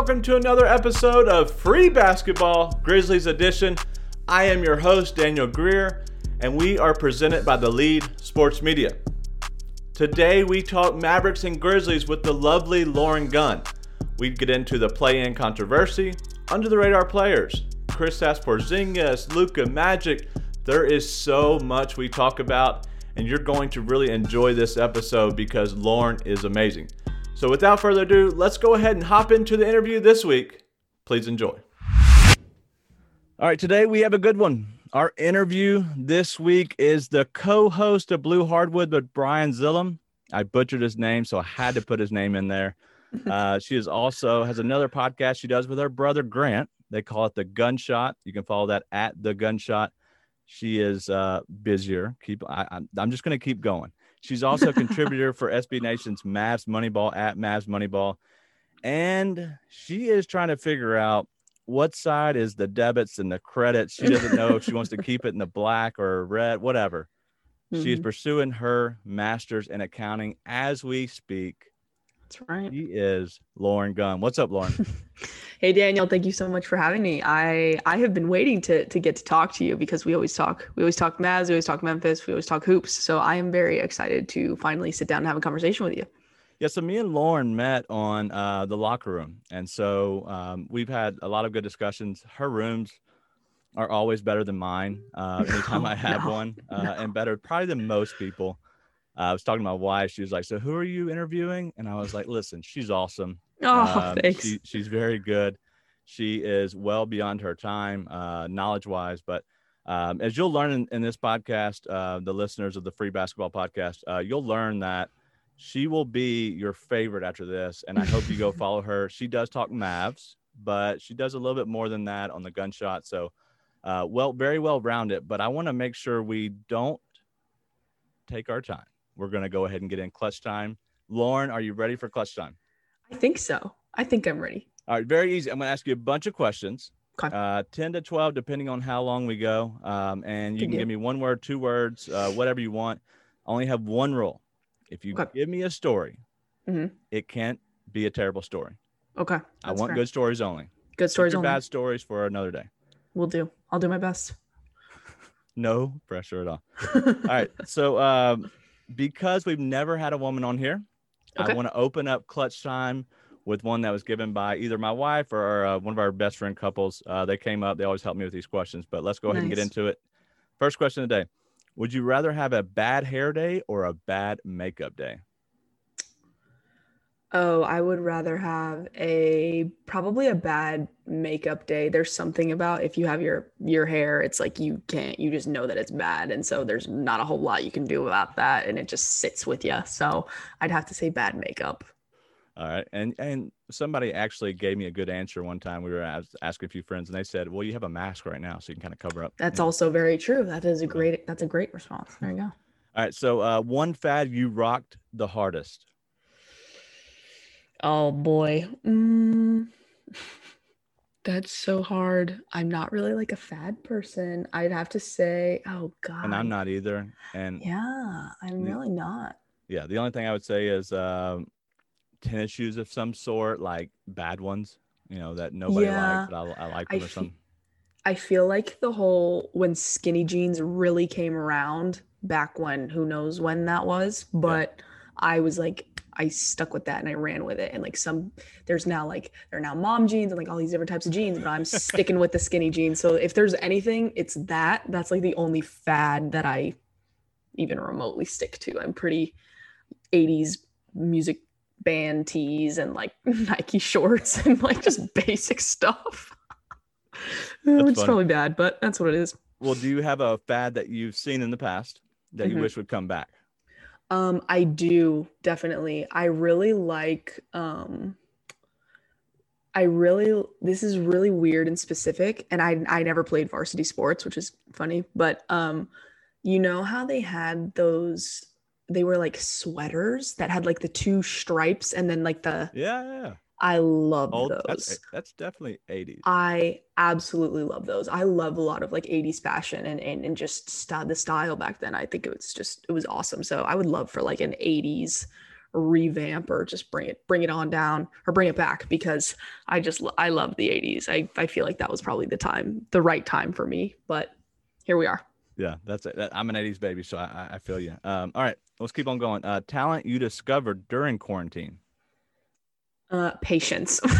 welcome to another episode of Free Basketball Grizzlies Edition. I am your host, Daniel Greer, and we are presented by the Lead Sports Media. Today, we talk Mavericks and Grizzlies with the lovely Lauren Gunn. We get into the play in controversy, under the radar players, Kristaps Porzingis, Luka Magic. There is so much we talk about, and you're going to really enjoy this episode because Lauren is amazing. So, without further ado, let's go ahead and hop into the interview this week. Please enjoy. All right, today we have a good one. Our interview this week is the co host of Blue Hardwood with Brian Zillum. I butchered his name, so I had to put his name in there. Uh, she is also has another podcast she does with her brother Grant. They call it the Gunshot. You can follow that at the Gunshot. She is uh, busier. Keep I, I'm, I'm just going to keep going. She's also a contributor for SB Nation's Mavs Moneyball at Mavs Moneyball. And she is trying to figure out what side is the debits and the credits. She doesn't know if she wants to keep it in the black or red, whatever. Mm-hmm. She is pursuing her master's in accounting as we speak. That's right. She is Lauren Gunn. What's up, Lauren? hey Daniel, thank you so much for having me. I I have been waiting to to get to talk to you because we always talk. We always talk Mavs, we always talk Memphis, we always talk hoops. So I am very excited to finally sit down and have a conversation with you. Yeah, so me and Lauren met on uh, the locker room, and so um, we've had a lot of good discussions. Her rooms are always better than mine. Uh, anytime I have no, one, uh, no. and better probably than most people. Uh, I was talking to my wife. She was like, "So who are you interviewing?" And I was like, "Listen, she's awesome. Oh, um, thanks. She, she's very good. She is well beyond her time, uh, knowledge-wise. But um, as you'll learn in, in this podcast, uh, the listeners of the Free Basketball Podcast, uh, you'll learn that she will be your favorite after this. And I hope you go follow her. She does talk Mavs, but she does a little bit more than that on the gunshot. So, uh, well, very well rounded. But I want to make sure we don't take our time we're going to go ahead and get in clutch time. Lauren, are you ready for clutch time? I think so. I think I'm ready. All right, very easy. I'm going to ask you a bunch of questions. Okay. Uh, 10 to 12, depending on how long we go. Um, and you Good can give me one word, two words, uh, whatever you want. I only have one rule. If you okay. give me a story, mm-hmm. it can't be a terrible story. Okay. I want fair. good stories only. Good stories only. Bad stories for another day. We'll do. I'll do my best. no pressure at all. all right. So, um, because we've never had a woman on here, okay. I want to open up clutch time with one that was given by either my wife or uh, one of our best friend couples. Uh, they came up, they always help me with these questions, but let's go ahead nice. and get into it. First question of the day Would you rather have a bad hair day or a bad makeup day? Oh, I would rather have a probably a bad makeup day. There's something about if you have your your hair, it's like you can't you just know that it's bad and so there's not a whole lot you can do about that and it just sits with you. So, I'd have to say bad makeup. All right. And and somebody actually gave me a good answer one time. We were asking a few friends and they said, "Well, you have a mask right now so you can kind of cover up." That's also very true. That is a great that's a great response. There you go. All right. So, uh, one fad you rocked the hardest. Oh boy. Mm, that's so hard. I'm not really like a fad person. I'd have to say, oh god. And I'm not either. And yeah, I'm really not. Yeah, the only thing I would say is um, tennis shoes of some sort, like bad ones, you know, that nobody yeah, likes, but I, I like them I or something. I feel like the whole when skinny jeans really came around back when who knows when that was, but yeah. I was like I stuck with that and I ran with it. And like some, there's now like there are now mom jeans and like all these different types of jeans, but I'm sticking with the skinny jeans. So if there's anything, it's that. That's like the only fad that I even remotely stick to. I'm pretty 80s music band tees and like Nike shorts and like just basic stuff. it's funny. probably bad, but that's what it is. Well, do you have a fad that you've seen in the past that mm-hmm. you wish would come back? Um, I do definitely. I really like um I really this is really weird and specific and I I never played varsity sports, which is funny, but um you know how they had those they were like sweaters that had like the two stripes and then like the Yeah, yeah. I love Old, those. That's, that's, definitely 80s. I absolutely love those. I love a lot of like 80s fashion and and, and just st- the style back then. I think it was just it was awesome. So I would love for like an 80s revamp or just bring it bring it on down or bring it back because I just I love the 80s. I I feel like that was probably the time the right time for me, but here we are. Yeah, that's it. I'm an 80s baby, so I, I feel you. Um, all right, let's keep on going. Uh, talent you discovered during quarantine. Uh, patience.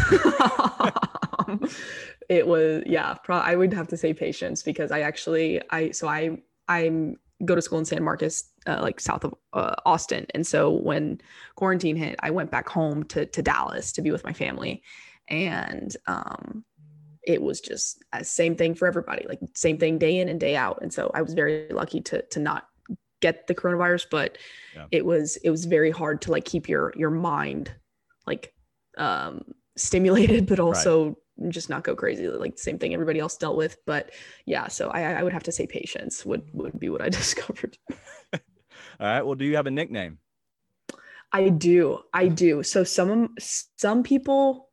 it was yeah. Pro- I would have to say patience because I actually I so I I'm go to school in San Marcos, uh, like south of uh, Austin, and so when quarantine hit, I went back home to to Dallas to be with my family, and um, it was just a same thing for everybody, like same thing day in and day out. And so I was very lucky to to not get the coronavirus, but yeah. it was it was very hard to like keep your your mind like um stimulated, but also right just not go crazy like the same thing everybody else dealt with. But yeah so i i would have to say patience would would be what i discovered. All right well do you have a nickname? I do i do. So some some people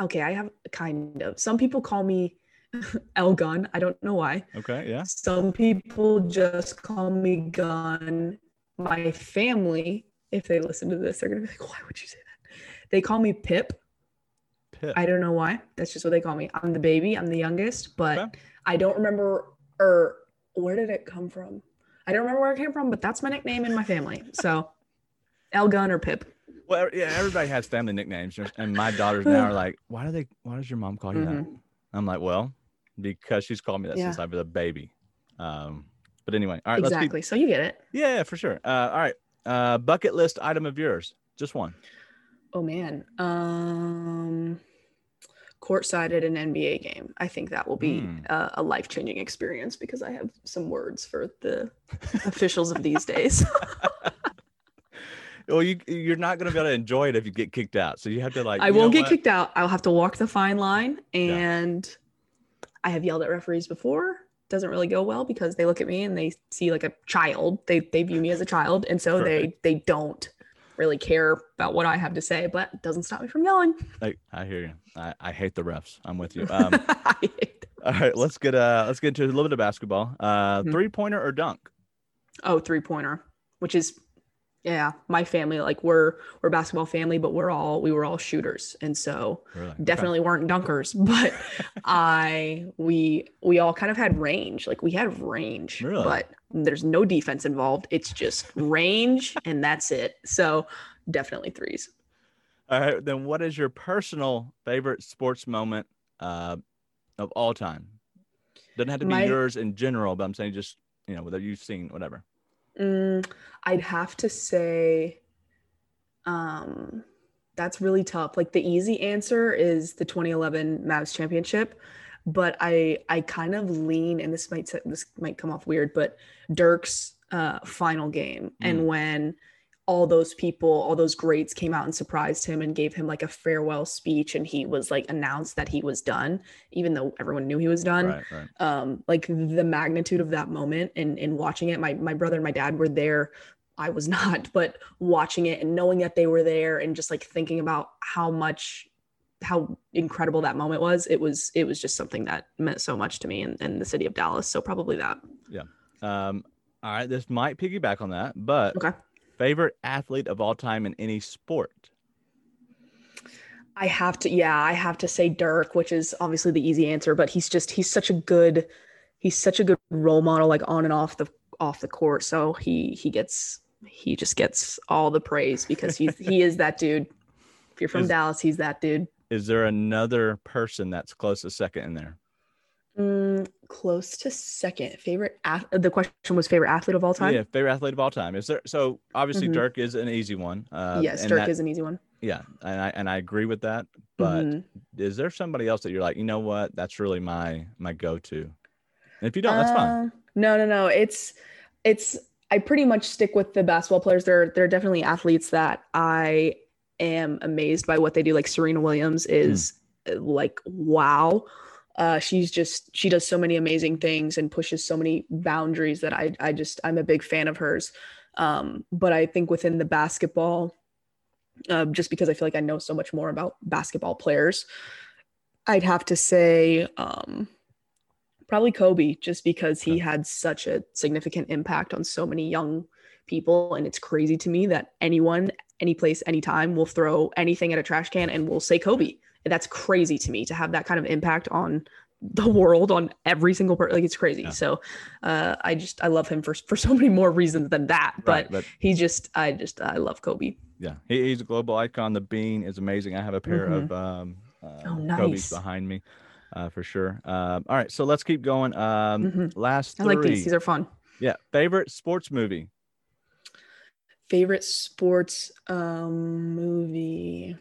okay i have kind of. Some people call me El gun. I don't know why. Okay yeah. Some people just call me gun. My family if they listen to this they're gonna be like why would you say that they call me pip Pip. I don't know why. That's just what they call me. I'm the baby. I'm the youngest, but okay. I don't remember or where did it come from? I don't remember where it came from, but that's my nickname in my family. So, El Gun or Pip. Well, yeah, everybody has family nicknames, and my daughters now are like, "Why do they? Why does your mom call you mm-hmm. that?" I'm like, "Well, because she's called me that yeah. since I was a baby." Um, but anyway, all right, exactly. so you get it. Yeah, for sure. Uh, all right, uh, bucket list item of yours, just one. Oh man. Um courtside at an NBA game. I think that will be mm. a, a life changing experience because I have some words for the officials of these days. well, you you're not going to be able to enjoy it if you get kicked out. So you have to like. I won't get what? kicked out. I'll have to walk the fine line, and yeah. I have yelled at referees before. Doesn't really go well because they look at me and they see like a child. They they view me as a child, and so Perfect. they they don't really care about what I have to say, but it doesn't stop me from yelling. I, I hear you. I, I hate the refs. I'm with you. Um, all right, let's get uh let's get into a little bit of basketball. Uh, mm-hmm. three pointer or dunk? Oh, three pointer, which is yeah, my family like we're we're basketball family, but we're all we were all shooters, and so really? definitely okay. weren't dunkers. But I we we all kind of had range, like we had range, really? but there's no defense involved. It's just range, and that's it. So definitely threes. All right, then what is your personal favorite sports moment uh, of all time? Doesn't have to be my, yours in general, but I'm saying just you know whether you've seen whatever. Mm, I'd have to say, um, that's really tough. Like the easy answer is the 2011 Mavs championship, but I I kind of lean, and this might this might come off weird, but Dirk's uh, final game, mm. and when all those people, all those greats came out and surprised him and gave him like a farewell speech. And he was like announced that he was done, even though everyone knew he was done. Right, right. Um, like the magnitude of that moment and, and watching it, my, my brother and my dad were there. I was not, but watching it and knowing that they were there and just like thinking about how much how incredible that moment was it was it was just something that meant so much to me in, in the city of dallas so probably that yeah um all right this might piggyback on that but okay Favorite athlete of all time in any sport? I have to, yeah, I have to say Dirk, which is obviously the easy answer, but he's just he's such a good he's such a good role model, like on and off the off the court. So he he gets he just gets all the praise because he's he is that dude. If you're from is, Dallas, he's that dude. Is there another person that's close to second in there? Mm, close to second. Favorite. Ath- the question was favorite athlete of all time. Yeah, favorite athlete of all time. Is there? So obviously mm-hmm. Dirk is an easy one. Uh, yes, Dirk that, is an easy one. Yeah, and I and I agree with that. But mm-hmm. is there somebody else that you're like, you know what? That's really my my go to. And if you don't, that's uh, fine. No, no, no. It's it's. I pretty much stick with the basketball players. There, there are definitely athletes that I am amazed by what they do. Like Serena Williams is mm. like wow uh, she's just she does so many amazing things and pushes so many boundaries that I I just I'm a big fan of hers. Um, but I think within the basketball, uh, just because I feel like I know so much more about basketball players, I'd have to say um, probably Kobe, just because he had such a significant impact on so many young people, and it's crazy to me that anyone any place, anytime. We'll throw anything at a trash can and we'll say Kobe. That's crazy to me to have that kind of impact on the world on every single person. Like it's crazy. Yeah. So uh, I just I love him for for so many more reasons than that. But, Right, but- he just I just I love Kobe. Yeah, he, he's a global icon. The bean is amazing. I have a pair Mhm. of um, uh, Oh, Kobe's behind me, uh, for sure. Um, all right, so let's keep going. Um, Mhm. Last I like these. These are fun. yeah, favorite sports movie. Favorite sports um movie.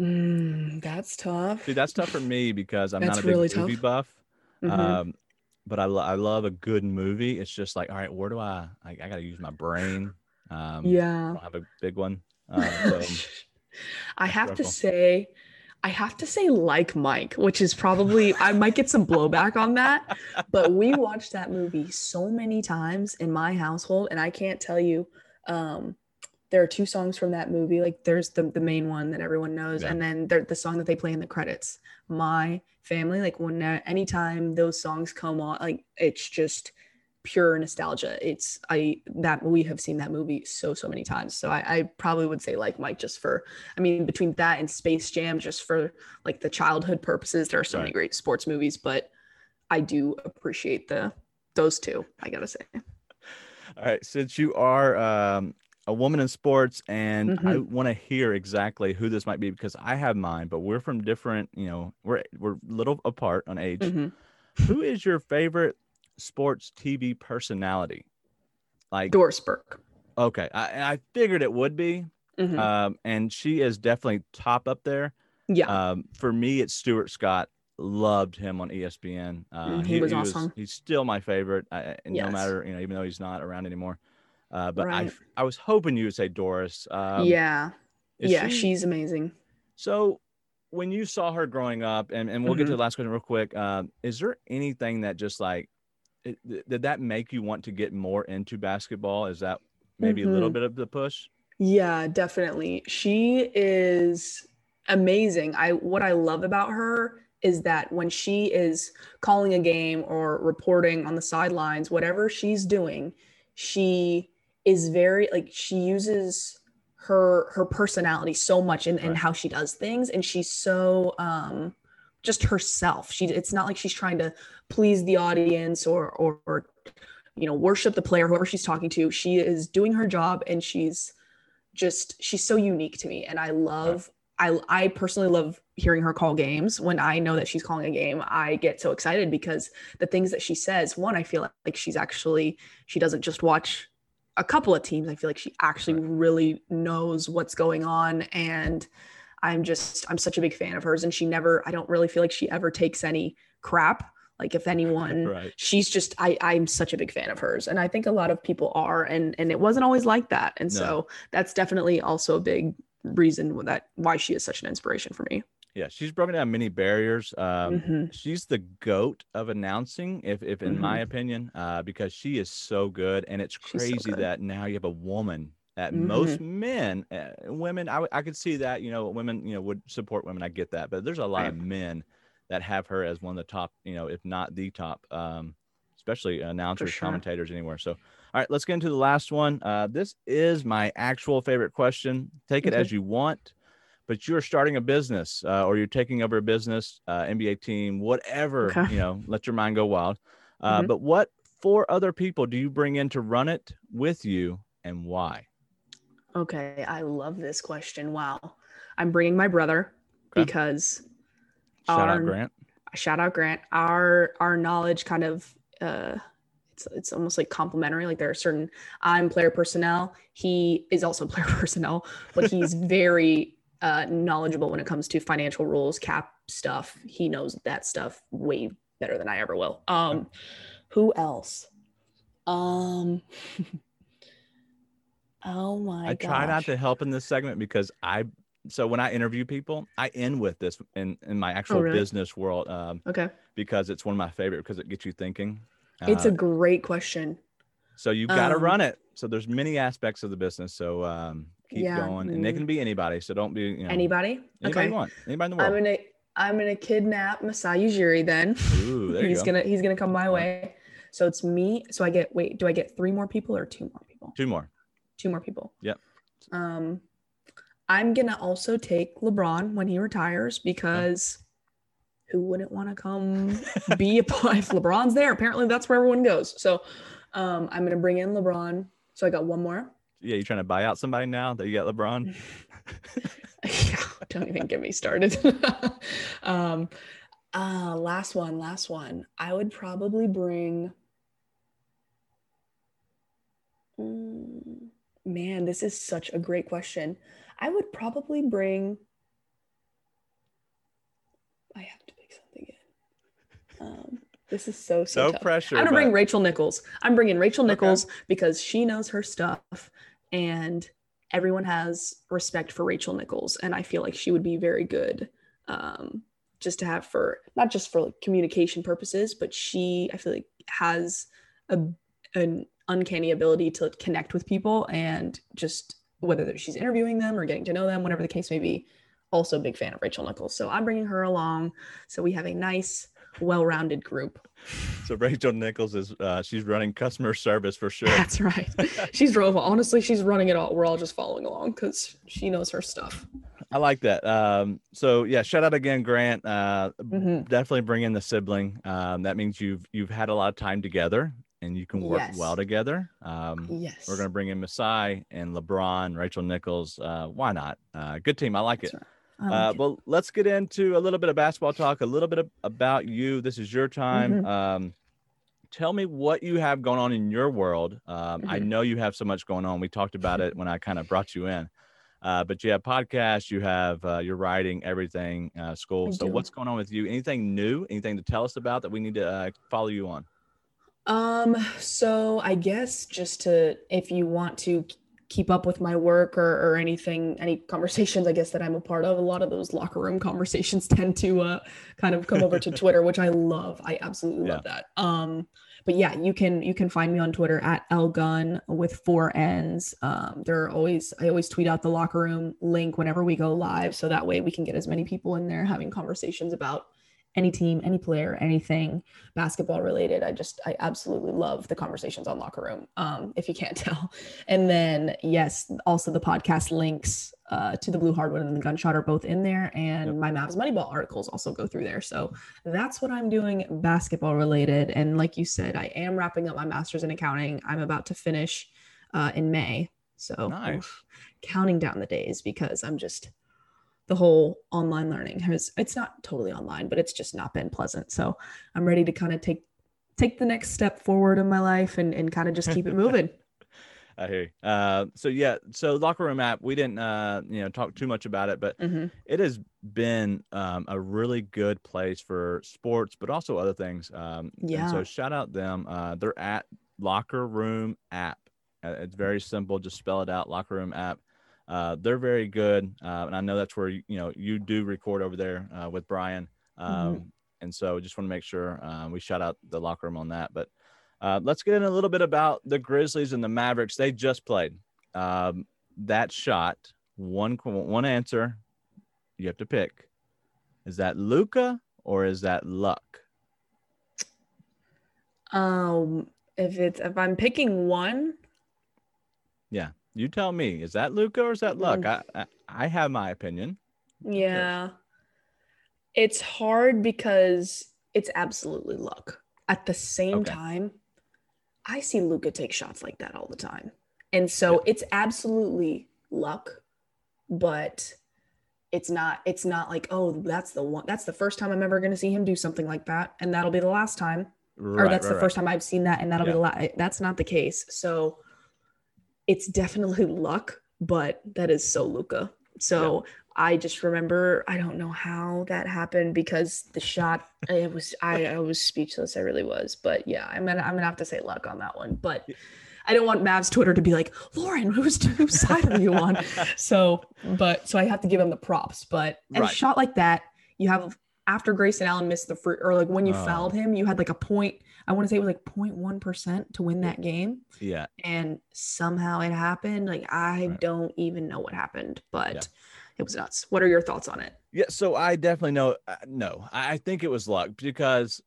Mm, that's tough. See, that's tough for me because I'm That's not a big really movie tough. buff. Mhm. Um, but I, lo- I love a good movie. It's just like, all right, where do I? I, I got to use my brain. Um, I yeah. don't have a big one. Um, so, I have to say, I have to say, like Mike, which is probably, I might get some blowback on that, but we watched that movie so many times in my household, and I can't tell you. Um, there are two songs from that movie. Like, there's the, the main one that everyone knows, Yeah. and then there, the song that they play in the credits. My family, like, when anytime those songs come on, like, it's just pure nostalgia. It's I that we have seen that movie so so many times. So I, I probably would say like Mike just for I mean between that and Space Jam just for like the childhood purposes. There are so many great sports movies, but I do appreciate the those two. I gotta say. all right, since you are um, a woman in sports, and I Mm-hmm. want to hear exactly who this might be because I have mine, but we're from different. You know, we're we're little apart on age. Mhm. Who is your favorite sports TV personality? Like, Doris Burke. okay, I, I figured it would be, Mhm. um, and she is definitely top up there. yeah. Um, for me, it's Stuart Scott. Loved him on ESPN. Uh, Mm, he was awesome. he's still my favorite, I, I- no matter you know, even though he's not around anymore. Uh, but I, Right. I was hoping you would say Doris. Um, yeah. Yeah, she- she's amazing. so. When you saw her growing up, and, and we'll get to the last question real quick. Um, is there anything that just like it, did that make you want to get more into basketball? Is that maybe a little Mhm. bit of the push? Yeah, definitely. She is amazing. I what I love about her is that when she is calling a game or reporting on the sidelines, whatever she's doing, she is very like she uses her her personality so much in, in Right. how she does things and she's so um just herself. She it's not like she's trying to please the audience or or, or you know worship the player whoever she's talking to. She is doing her job and she's just she's so unique to me and i love i i personally love hearing her call games when i know that she's calling a game i get so excited because the things that she says one i feel like she's actually she doesn't just watch a couple of teams i feel like she actually really knows what's going on and i'm just i'm such a big fan of hers and she never i don't really feel like she ever takes any crap like if anyone Right. she's just I I'm such a big fan of hers and I think a lot of people are and and it wasn't always like that and No. so that's definitely also a big reason that why she is such an inspiration for me. Yeah, she's broken down many barriers. Um, Mhm. she's the goat of announcing, if if in my Mhm. opinion, uh, because she is so good, and it's She's so crazy good. that now you have a woman. That Mhm. most men, uh, women, I, w- I could see that. You know, women, you know, would support women. I get that, but there's a lot of men that have her as one of the top, you know, if not the top, um, especially announcers, sure. commentators, anywhere. So, all right, let's get into the last one. Uh, this is my actual favorite question. Take it Okay. as you want but you're starting a business uh, or you're taking over a business, uh, NBA team, whatever, Okay. you know, let your mind go wild. Uh, Mhm. But what four other people do you bring in to run it with you and why? Okay, I love this question. Wow. I'm bringing my brother Okay. because Shout out Our- Grant. shout out Grant. Our our knowledge kind of uh it's it's almost like complementary. Like there are certain I'm player personnel. He is also player personnel, but he's very uh knowledgeable when it comes to financial rules, cap stuff. He knows that stuff way better than I ever will. Um who else? Um Oh my I try not to help in this segment because I, so when I interview people, I end with this in, in my actual Oh, really? business world um, Okay. because it's one of my favorite because it gets you thinking. It's Uh, a great question. So you've got to Um, run it. So there's many aspects of the business. So um, keep Yeah, going, and they mm. can be anybody. So don't be you know Anybody? anybody okay. you want, anybody in the world. I'm gonna I'm gonna kidnap Masai Ujiri then. Ooh, there you he's go. gonna he's gonna come my Yeah. way. So it's me. So I get wait, do I get three more people or two more people? Two more. Two more people. Yep. Um, I'm gonna also take LeBron when he retires because who wouldn't want to come be a part if LeBron's there? Apparently, that's where everyone goes. So, um, I'm gonna bring in LeBron. So I got one more. Yeah, you're trying to buy out somebody now that you got LeBron? yeah, don't even get me started. um, uh, last one, last one. I would probably bring. Mm, man, this is such a great question. I would probably bring. I have to pick something in. Um, this is so so, So tough. pressure. I'm gonna but- bring Rachel Nichols. I'm bringing Rachel Okay. Nichols because she knows her stuff, and everyone has respect for Rachel Nichols, and I feel like she would be very good, um, just to have for not just for like communication purposes, but she I feel like has a an uncanny ability to connect with people and just whether she's interviewing them or getting to know them, whatever the case may be. Also, a big fan of Rachel Nichols, so I'm bringing her along. So we have a nice, well-rounded group. So Rachel Nichols is uh, she's running customer service for sure. That's right. She's drove. Honestly, she's running it all. We're all just following along because she knows her stuff. I like that. Um, so yeah, shout out again, Grant. Uh, Mhm. Definitely bring in the sibling. Um, that means you've you've had a lot of time together and you can work Yes. well together. Um, Yes. We're gonna bring in Masai and LeBron, Rachel Nichols. Uh, why not? Uh, good team. I like it. That's right. I like Uh, it. well, let's get into a little bit of basketball talk, a little bit of, about you. This is your time. Mhm. Um, tell me what you have going on in your world. Um, I Mhm. know you have so much going on. We talked about it when I kind of brought you in. Uh, but you have podcasts, you have uh, your writing, everything, uh, school. I so do. what's going on with you? Anything new? Anything to tell us about that we need to uh, follow you on? Um, so I guess just to if you want to keep up with my work or, or anything, any conversations I guess that I'm a part of, a lot of those locker room conversations tend to uh kind of come over to Twitter, which I love. I absolutely love that. Um, but yeah, you can you can find me on Twitter at lgun with four N's. Um, there are always I always tweet out the locker room link whenever we go live, so that way we can get as many people in there having conversations about any team, any player, anything basketball related. I just I absolutely love the conversations on locker room. Um, if you can't tell. And then yes, also the podcast links uh, to the blue hardwood and the gunshot are both in there, and Yep. my Mavs Moneyball articles also go through there. So that's what I'm doing basketball related. And like you said, I am wrapping up my master's in accounting. I'm about to finish uh, in May. So Nice. counting down the days because I'm just the whole online learning has it's not totally online, but it's just not been pleasant. So I'm ready to kind of take take the next step forward in my life and, and kind of just keep it moving. I hear you. Uh, so yeah, so locker room app. We didn't, uh, you know, talk too much about it, but Mhm. it has been um, a really good place for sports, but also other things. Um, and Yeah. so shout out them. Uh, they're at Locker Room app. Uh, it's very simple. Just spell it out. Locker Room app. Uh, they're very good, uh, and I know that's where you, know you do record over there uh, with Brian. Um, And so just want to make sure uh, we shout out the locker room on that. But uh, let's get in a little bit about the Grizzlies and the Mavericks. They just played. Um, that shot, one one answer, you have to pick. Is that Luka or is that Luck? Um, if it's if I'm picking one, You tell me. Is that Luka or is that Luck? Mm. I, I I have my opinion. yeah, it's hard because it's absolutely luck. At the same Okay. time, I see Luka take shots like that all the time, and so it's absolutely luck, but it's not it's not like oh that's the one that's the first time i'm ever going to see him do something like that and that'll be the last time Right, or that's right, the right. first time I've seen that, and that'll Yeah. be the last. That's not the case. So it's definitely luck, but that is so Luka. So I just remember I don't know how that happened because the shot it was I, I was speechless. I really was. But yeah, I'm gonna I'm gonna have to say luck on that one. But I don't want Mavs Twitter to be like Lauren, whose whose side are you on? So, but so I have to give him the props. But and Right. a shot like that, you have after Grayson Allen missed the free, or like when you Oh. fouled him, you had like a point. I want to say it was like 0.1 percent to win that game, Yeah. and somehow it happened. Like I Right. don't even know what happened, but Yeah. it was nuts. What are your thoughts on it? Yeah, so I definitely know. Uh, no, I I think it was luck because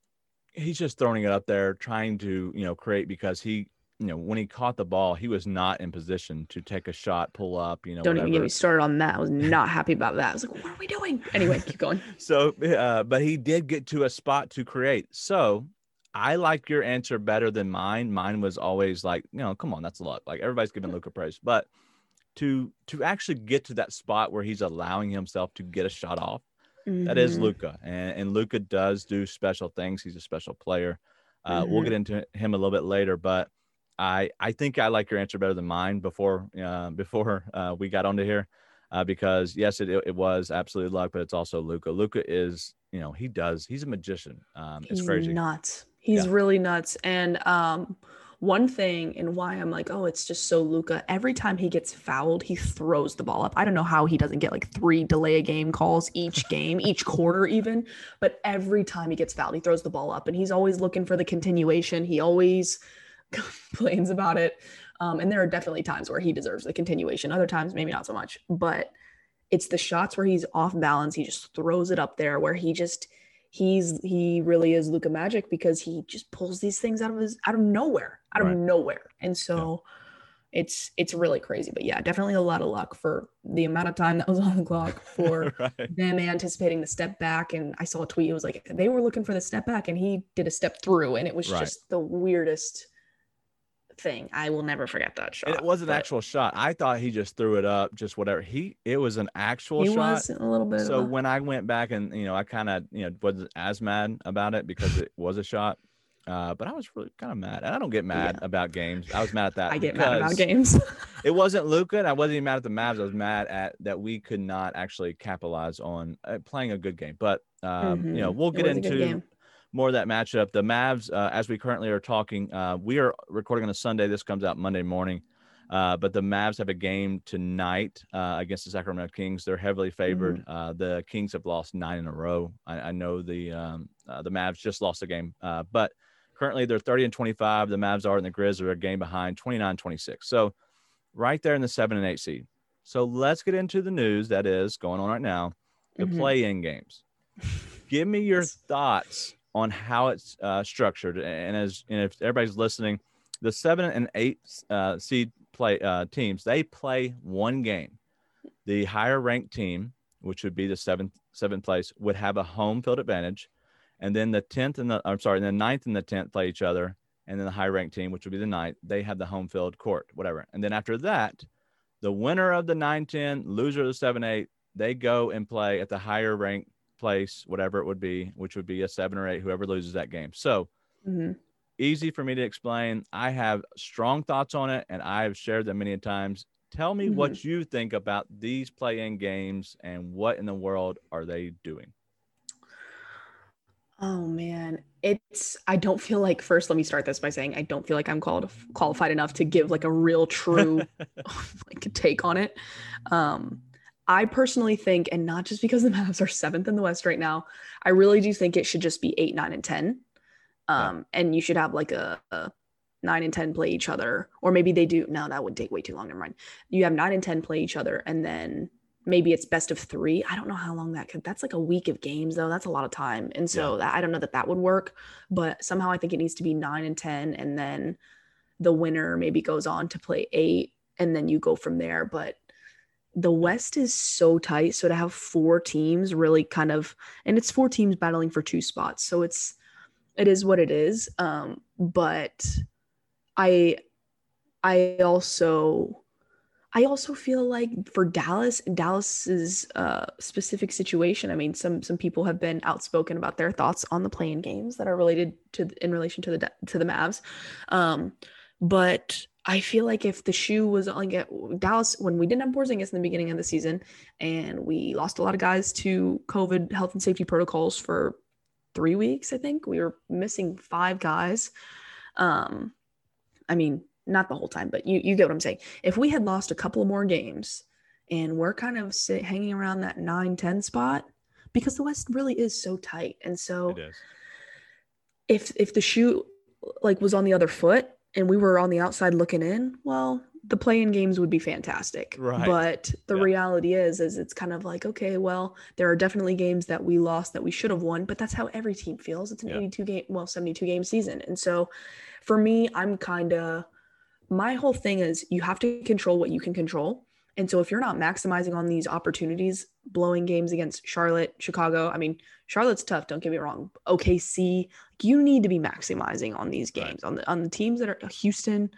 he's just throwing it up there, trying to you know create because he you know, when he caught the ball, he was not in position to take a shot, pull up, you know. Don't whatever. even get me started on that. I was not happy about that. I was like, what are we doing? Anyway, keep going. so, uh, but he did get to a spot to create. So I like your answer better than mine. Mine was always like, you know, come on, that's luck. Like everybody's giving Luka praise, but to to actually get to that spot where he's allowing himself to get a shot off, mm-hmm. that is mm-hmm. And, and Luka does do special things. He's a special player. Uh, mm-hmm. We'll get into him a little bit later, but I I think I like your answer better than mine before uh, before uh, we got onto here. Uh, because yes, it, it was absolutely luck, but it's also Luka. Luka is, you know, he does. He's a magician. Um, it's he's crazy. nuts. He's yeah. really nuts. And um, one thing and why I'm like, oh, it's just so Luka. Every time he gets fouled, he throws the ball up. I don't know how he doesn't get like three delay a game calls each game, each quarter, even. But every time he gets fouled, he throws the ball up, and he's always looking for the continuation. He always complains about it. Um, and there are definitely times where he deserves the continuation. Other times, maybe not so much. But it's the shots where he's off balance. He just throws it up there, where he just he's he really is Luka Magic because he just pulls these things out of his out of nowhere, out right. of nowhere. And so yeah. it's it's really crazy. But yeah, definitely a lot of luck for the amount of time that was on the clock for right. them anticipating the step back. And I saw a tweet, it was like they were looking for the step back and he did a step through, and it was right. just the weirdest thing. I will never forget that shot. It was an but... actual shot. I thought he just threw it up, just whatever. He it was an actual he shot. Was a little bit. So a... when I went back and you know I kind of you know wasn't as mad about it because it was a shot. Uh, but I was really kind of mad, and I don't get mad yeah. about games. I was mad at that. I get mad about games. it wasn't Luka, and I wasn't even mad at the Mavs. I was mad at that we could not actually capitalize on uh, playing a good game. But um, mm-hmm. you know, we'll get into more of that matchup. The Mavs, uh, as we currently are talking, uh, we are recording on a Sunday. This comes out Monday morning. Uh, but the Mavs have a game tonight uh, against the Sacramento Kings. They're heavily favored. Mm-hmm. Uh, the Kings have lost nine in a row. I, I know the um, uh, the Mavs just lost a game, but currently they're 30 and 25. The Mavs are, and the Grizz are a game behind, 29 26. So right there in the seven and eight seed. So let's get into the news that is going on right now the mm-hmm. play in games. Give me your thoughts on how it's uh, structured. And as and if everybody's listening, the seven and eight uh, seed play uh, teams they play one game. The higher ranked team, which would be the seventh seventh place, would have a home field advantage, and then the tenth and the I'm sorry, the ninth and the tenth play each other, and then the high ranked team, which would be the ninth, they have the home field court, whatever. And then after that, the winner of the 9-10, loser of the 7-8, they go and play at the higher ranked place, whatever it would be, which would be a seven or eight, whoever loses that game. So mm-hmm. easy for me to explain. I have strong thoughts on it and I have shared them many times. Tell me mm-hmm. what you think about these play in games and what in the world are they doing? Oh man, it's I don't feel like first let me start this by saying I don't feel like I'm qualified qualified enough to give like a real true like take on it. Um I personally think, and not just because the Mavs are seventh in the West right now, I really do think it should just be eight, nine, and 10. Um. And you should have like a, a, nine and 10 play each other. Or maybe they do. No, that would take way too long. Never mind. You have nine and 10 play each other. And then maybe it's best of three. I don't know how long that could. That's like a week of games, though. That's a lot of time. And so yeah. that, I don't know that that would work. But somehow I think it needs to be nine and 10. And then the winner maybe goes on to play eight. And then you go from there. But the West is so tight. So to have four teams really kind of, and it's four teams battling for two spots. So it's, it is what it is. Um, but I, I also, I also feel like for Dallas, Dallas's uh, specific situation. I mean, some some people have been outspoken about their thoughts on the play-in games that are related to in relation to the to the Mavs. Um, but I feel like if the shoe was like at Dallas when we didn't have Porzingis in the beginning of the season, and we lost a lot of guys to COVID health and safety protocols for three weeks, I think we were missing five guys. Um, I mean, not the whole time, but you you get what I'm saying. If we had lost a couple more games, and we're kind of sit, hanging around that 9-10 spot, because the West really is so tight, and so if if the shoe like was on the other foot and we were on the outside looking in, well, the play-in games would be fantastic. Right. But the yeah. reality is, is it's kind of like, okay, well, there are definitely games that we lost that we should have won, but that's how every team feels. It's an yeah. 82 game, well, 72 game season. And so for me, I'm kind of my whole thing is you have to control what you can control. And so if you're not maximizing on these opportunities, blowing games against Charlotte, Chicago, I mean, Charlotte's tough, don't get me wrong. OKC, you need to be maximizing on these games right. on the on the teams that are Houston.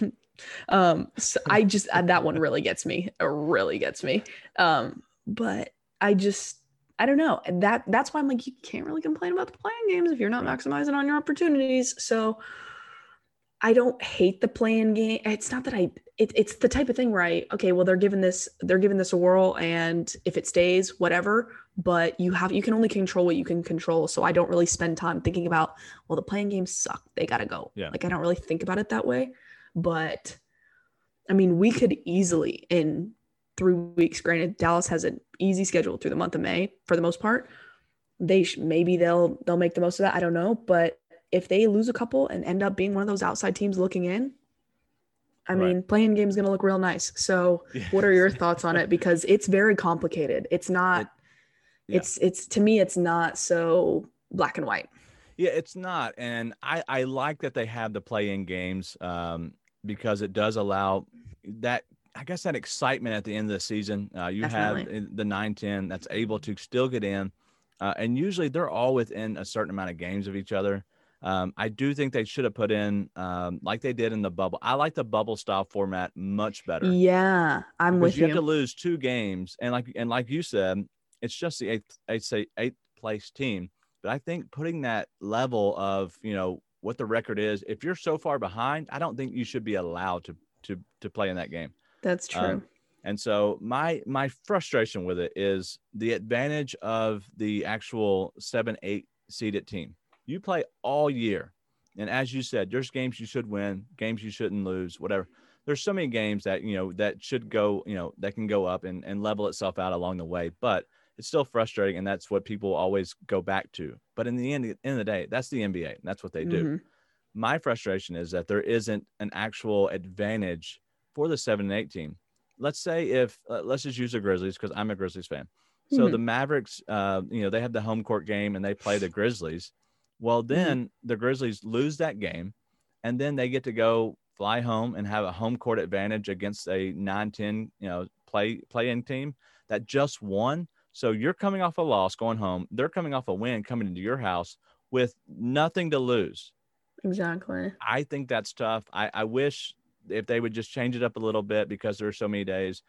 um so I just uh, that one really gets me. It really gets me. Um but I just I don't know. That that's why I'm like you can't really complain about the play-in games if you're not maximizing on your opportunities. So I don't hate the play-in game. It's not that I it, it's the type of thing where I okay, well they're giving this they're giving this a whirl and if it stays, whatever. But you have you can only control what you can control. So I don't really spend time thinking about well the play-in games suck. They gotta go. Yeah. Like I don't really think about it that way. But I mean, we could easily in three weeks. Granted, Dallas has an easy schedule through the month of May for the most part. They sh- maybe they'll they'll make the most of that. I don't know, but if they lose a couple and end up being one of those outside teams looking in, I right. mean, play-in game is going to look real nice. So, yeah. what are your thoughts on it? Because it's very complicated. It's not. It, yeah. It's it's to me, it's not so black and white. Yeah, it's not, and I I like that they have the play-in games um, because it does allow that I guess that excitement at the end of the season. Uh, you Definitely. have the nine ten that's able to still get in, uh, and usually they're all within a certain amount of games of each other. Um, I do think they should have put in um, like they did in the bubble. I like the bubble style format much better. Yeah, I'm with you. You have to lose two games, and like and like you said, it's just the eighth, I'd say eighth place team. But I think putting that level of you know what the record is, if you're so far behind, I don't think you should be allowed to to to play in that game. That's true. Um, and so my my frustration with it is the advantage of the actual seven eight seeded team you play all year. And as you said, there's games you should win, games you shouldn't lose, whatever. There's so many games that, you know, that should go, you know, that can go up and, and level itself out along the way. But it's still frustrating. And that's what people always go back to. But in the end, end of the day, that's the NBA. And that's what they do. Mm-hmm. My frustration is that there isn't an actual advantage for the seven and eight team. Let's say if, uh, let's just use the Grizzlies because I'm a Grizzlies fan. So mm-hmm. the Mavericks, uh, you know, they have the home court game and they play the Grizzlies. Well, mm-hmm. then the Grizzlies lose that game, and then they get to go fly home and have a home court advantage against a 9-10, you know, play play-in team that just won. So you're coming off a loss going home. They're coming off a win coming into your house with nothing to lose. Exactly. I think that's tough. I, I wish if they would just change it up a little bit because there are so many days.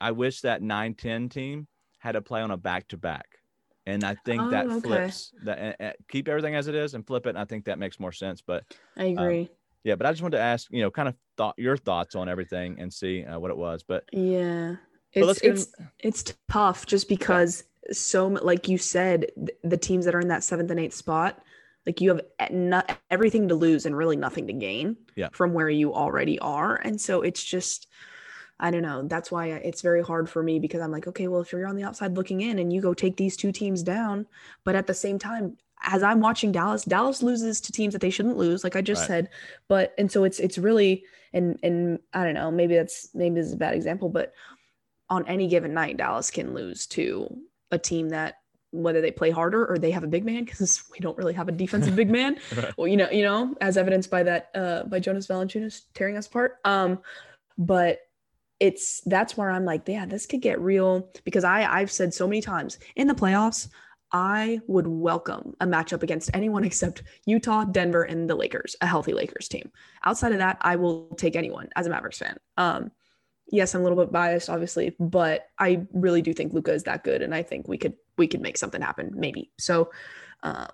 I wish that 9 10 team had to play on a back to back and I think oh, that okay. flips that uh, keep everything as it is and flip it. And I think that makes more sense. But I um, agree. Um, yeah, but I just wanted to ask, you know, kind of thought your thoughts on everything and see uh, what it was. But yeah, it's it's in... it's tough just because yeah. so like you said, the teams that are in that seventh and eighth spot, like you have not everything to lose and really nothing to gain yeah. from where you already are, and so it's just I don't know. That's why it's very hard for me because I'm like, okay, well, if you're on the outside looking in and you go take these two teams down, but at the same time, as I'm watching Dallas, Dallas loses to teams that they shouldn't lose, like I just right. said. But and so it's it's really and and I don't know, maybe that's maybe this is a bad example, but on any given night, Dallas can lose to a team that whether they play harder or they have a big man because we don't really have a defensive big man. right. Well, you know, you know, as evidenced by that uh by Jonas Valanciunas tearing us apart. Um, but it's that's where I'm like, yeah, this could get real because I I've said so many times in the playoffs, I would welcome a matchup against anyone except Utah, Denver, and the Lakers, a healthy Lakers team. Outside of that, I will take anyone as a Mavericks fan. Um, yes, I'm a little bit biased, obviously, but I really do think Luka is that good, and I think we could we could make something happen, maybe. So, um,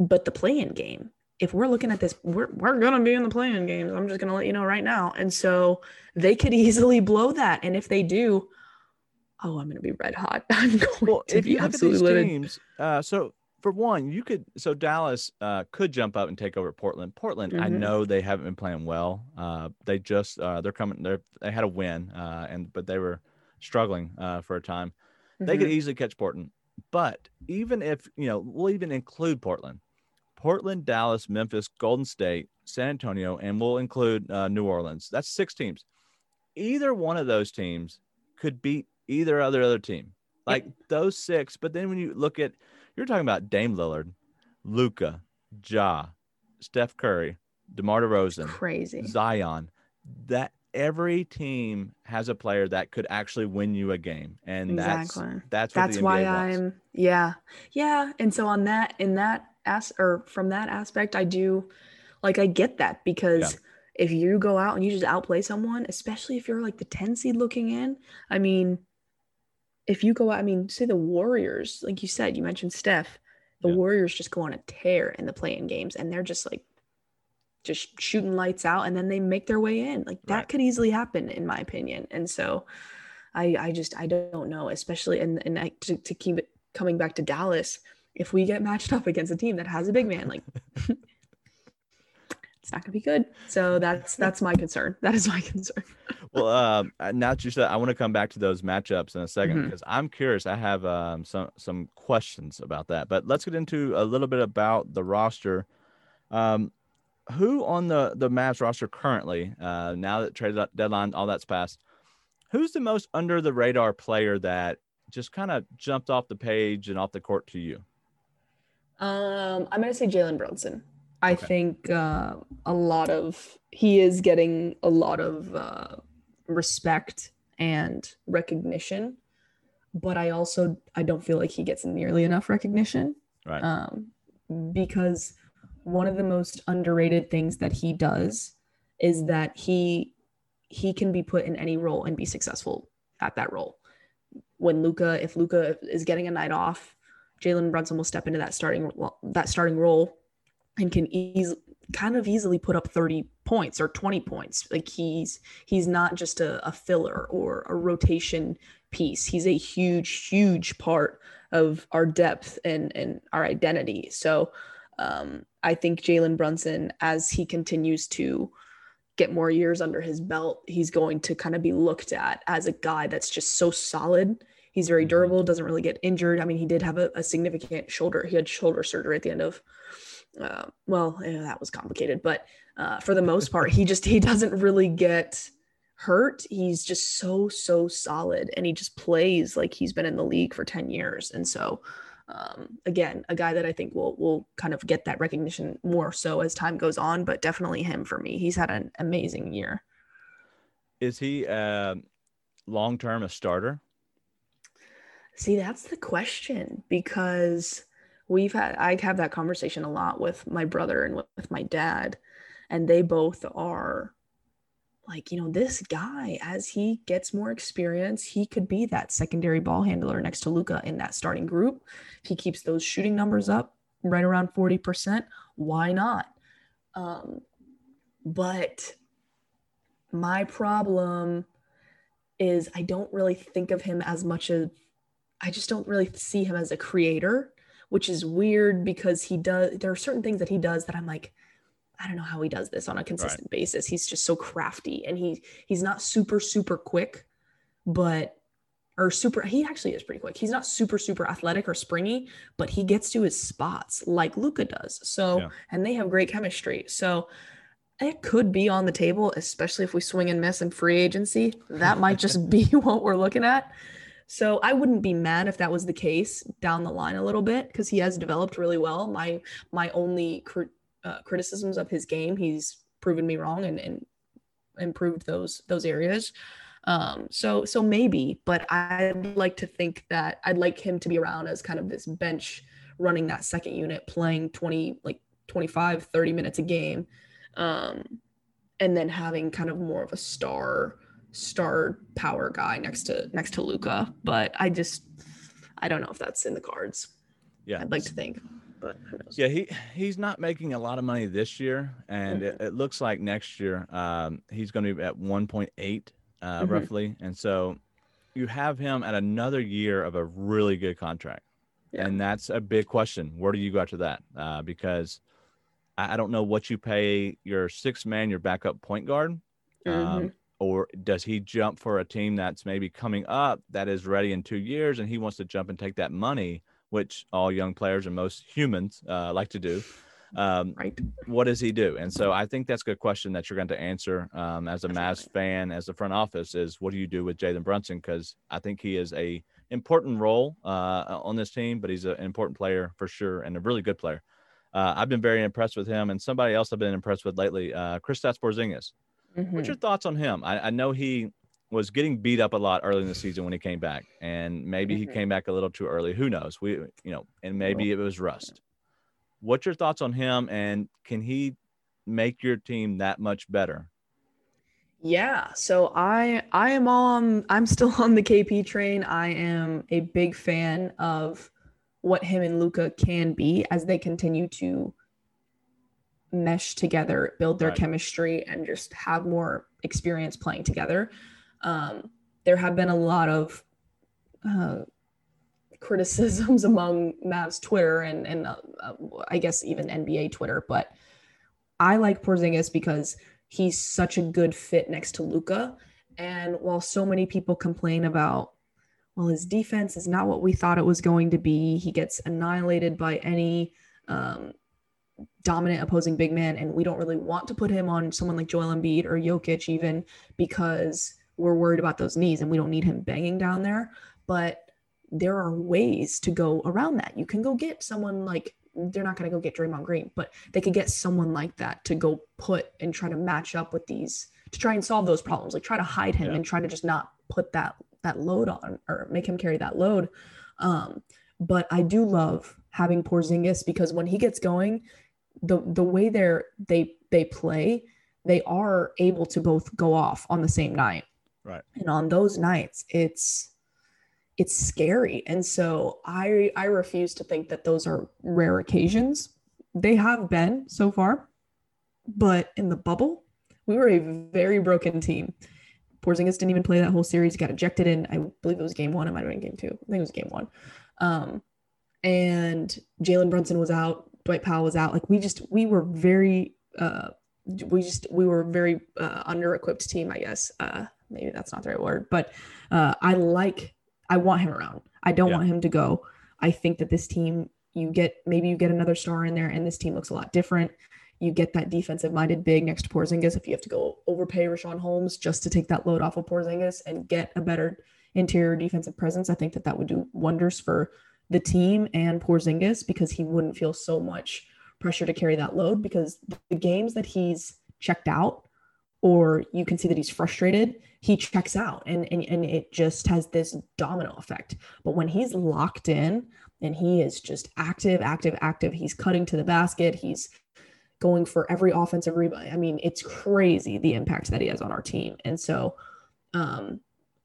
but the play-in game, if we're looking at this, we're, we're going to be in the play-in games. I'm just going to let you know right now. And so they could easily blow that. And if they do, oh, I'm going to be red hot. I'm going well, to if be you absolutely look at these teams, uh, so for one, you could, so Dallas uh, could jump up and take over Portland. Portland, mm-hmm. I know they haven't been playing well. Uh, they just, uh, they're coming, they're, they had a win, uh, and, but they were struggling uh, for a time. Mm-hmm. They could mm-hmm. easily catch Portland. But even if, you know, we'll even include Portland Portland, Dallas, Memphis, Golden State, San Antonio, and we'll include uh, New Orleans. That's six teams. Either one of those teams could beat either other other team. Like those six. But then when you look at, you're talking about Dame Lillard, Luka, Ja, Steph Curry, DeMar DeRozan, crazy, Zion. that every team has a player that could actually win you a game, and exactly. that's that's that's why I'm yeah yeah. And so on that in that as or from that aspect, I do like I get that because. Yeah. If you go out and you just outplay someone, especially if you're like the 10 seed looking in, I mean, if you go out, I mean, say the Warriors, like you said, you mentioned Steph, the yeah. Warriors just go on a tear in the play-in games and they're just like just shooting lights out and then they make their way in. Like that right. could easily happen in my opinion. And so I I just I don't know, especially and and I, to, to keep it coming back to Dallas, if we get matched up against a team that has a big man, like it's not gonna be good. So that's that's my concern. That is my concern. well, um, now that you said, I want to come back to those matchups in a 2nd mm-hmm. because I'm curious. I have um, some some questions about that, but let's get into a little bit about the roster. Um, who on the the Mavs roster currently, uh, now that trade deadline, all that's passed, who's the most under the radar player that just kind of jumped off the page and off the court to you? Um, I'm gonna say Jalen Brunson. I okay. think uh, a lot of he is getting a lot of uh, respect and recognition, but I also I don't feel like he gets nearly enough recognition. Right. Um, because one of the most underrated things that he does is that he he can be put in any role and be successful at that role. When Luka, if Luka is getting a night off, Jalen Brunson will step into that starting that starting role and can easily kind of easily put up 30 points or 20 points. Like he's he's not just a, a filler or a rotation piece. He's a huge, huge part of our depth and and our identity. So um, I think Jalen Brunson, as he continues to get more years under his belt, he's going to kind of be looked at as a guy that's just so solid. He's very durable, doesn't really get injured. I mean, he did have a, a significant shoulder. He had shoulder surgery at the end of, uh, well, yeah, that was complicated, but uh, for the most part, he just he doesn't really get hurt. He's just so so solid, and he just plays like he's been in the league for ten years. And so, um, again, a guy that I think will will kind of get that recognition more so as time goes on. But definitely him for me. He's had an amazing year. Is he uh, long term a starter? See, that's the question because we've had I have that conversation a lot with my brother and with, my dad, and they both are like, you know, this guy, as he gets more experience, he could be that secondary ball handler next to Luka in that starting group. If he keeps those shooting numbers up right around 40%, why not? Um, but my problem is I don't really think of him as much as I just don't really see him as a creator, which is weird because he does there are certain things that he does that I'm like, I don't know how he does this on a consistent right. basis. He's just so crafty and he he's not super super quick, but or super he actually is pretty quick. He's not super super athletic or springy, but he gets to his spots like Luka does. So yeah. and they have great chemistry. So it could be on the table, especially if we swing and miss in free agency. That might just be what we're looking at. So I wouldn't be mad if that was the case down the line a little bit because he has developed really well. My my only cr- uh, criticisms of his game, he's proven me wrong and, and improved those those areas. Um, so so maybe, but I'd like to think that I'd like him to be around as kind of this bench running that second unit, playing 20 like 25, 30 minutes a game. Um, and then having kind of more of a star star power guy next to next to Luka, But I just I don't know if that's in the cards. Yeah. I'd like to think but yeah, he he's not making a lot of money this year, and mm-hmm. it, it, looks like next year um, he's going to be at 1.8 uh, mm-hmm. roughly, and so you have him at another year of a really good contract, yeah. and that's a big question. Where do you go after that? Uh, because I, I, don't know what you pay your six man, your backup point guard. Um, mm-hmm. Or does he jump for a team that's maybe coming up that is ready in two years and he wants to jump and take that money which all young players and most humans uh, like to do. Um, right. What does he do? And so I think that's a good question that you're going to answer um, as a Mavs fan, as the front office, is what do you do with Jalen Brunson? Because I think he is a important role uh, on this team, but he's an important player for sure and a really good player. Uh, I've been very impressed with him, and somebody else I've been impressed with lately, uh, Kristaps Porzingis. What's Mhm. your thoughts on him? I, I know he was getting beat up a lot early in the season when he came back, and maybe he Mhm. came back a little too early. Who knows? We, you know, and maybe it was rust. What's your thoughts on him, and can he make your team that much better? Yeah, so I I am on I'm still on the KP train. I am a big fan of what him and Luka can be as they continue to mesh together, build their Right. chemistry and just have more experience playing together. Um, there have been a lot of uh, criticisms among Mavs Twitter and and uh, uh, I guess even NBA Twitter, but I like Porzingis because he's such a good fit next to Luka. And while so many people complain about, well, his defense is not what we thought it was going to be, he gets annihilated by any um, dominant opposing big man, and we don't really want to put him on someone like Joel Embiid or Jokic even because we're worried about those knees and we don't need him banging down there. But there are ways to go around that. You can go get someone like they're not going to go get Draymond Green, but they could get someone like that to go put and try to match up with these to try and solve those problems. Like try to hide him Yeah. and try to just not put that that load on or make him carry that load. Um, but I do love having Porzingis because when he gets going, the the way they're they they play, they are able to both go off on the same night. Right. And on those nights, it's it's scary. And so I I refuse to think that those are rare occasions. They have been so far. But in the bubble, we were a very broken team. Porzingis didn't even play that whole series. He got ejected in, I believe it was game one. It might have been game two. I think it was game one. Um, and Jalen Brunson was out. Dwight Powell was out. Like we just, we were very, uh, we just, we were very uh, under-equipped team, I guess. Uh, maybe that's not the right word, but uh, I like, I want him around. I don't Yeah. want him to go. I think that this team, you get, maybe you get another star in there and this team looks a lot different you get that defensive minded big next to Porzingis. If you have to go overpay Richaun Holmes just to take that load off of Porzingis and get a better interior defensive presence, I think that that would do wonders for the team and Porzingis because he wouldn't feel so much pressure to carry that load because the games that he's checked out or you can see that he's frustrated, he checks out and, and, and it just has this domino effect. But when he's locked in and he is just active, active, active, he's cutting to the basket, he's going for every offensive rebound. I mean, it's crazy the impact that he has on our team. And so um,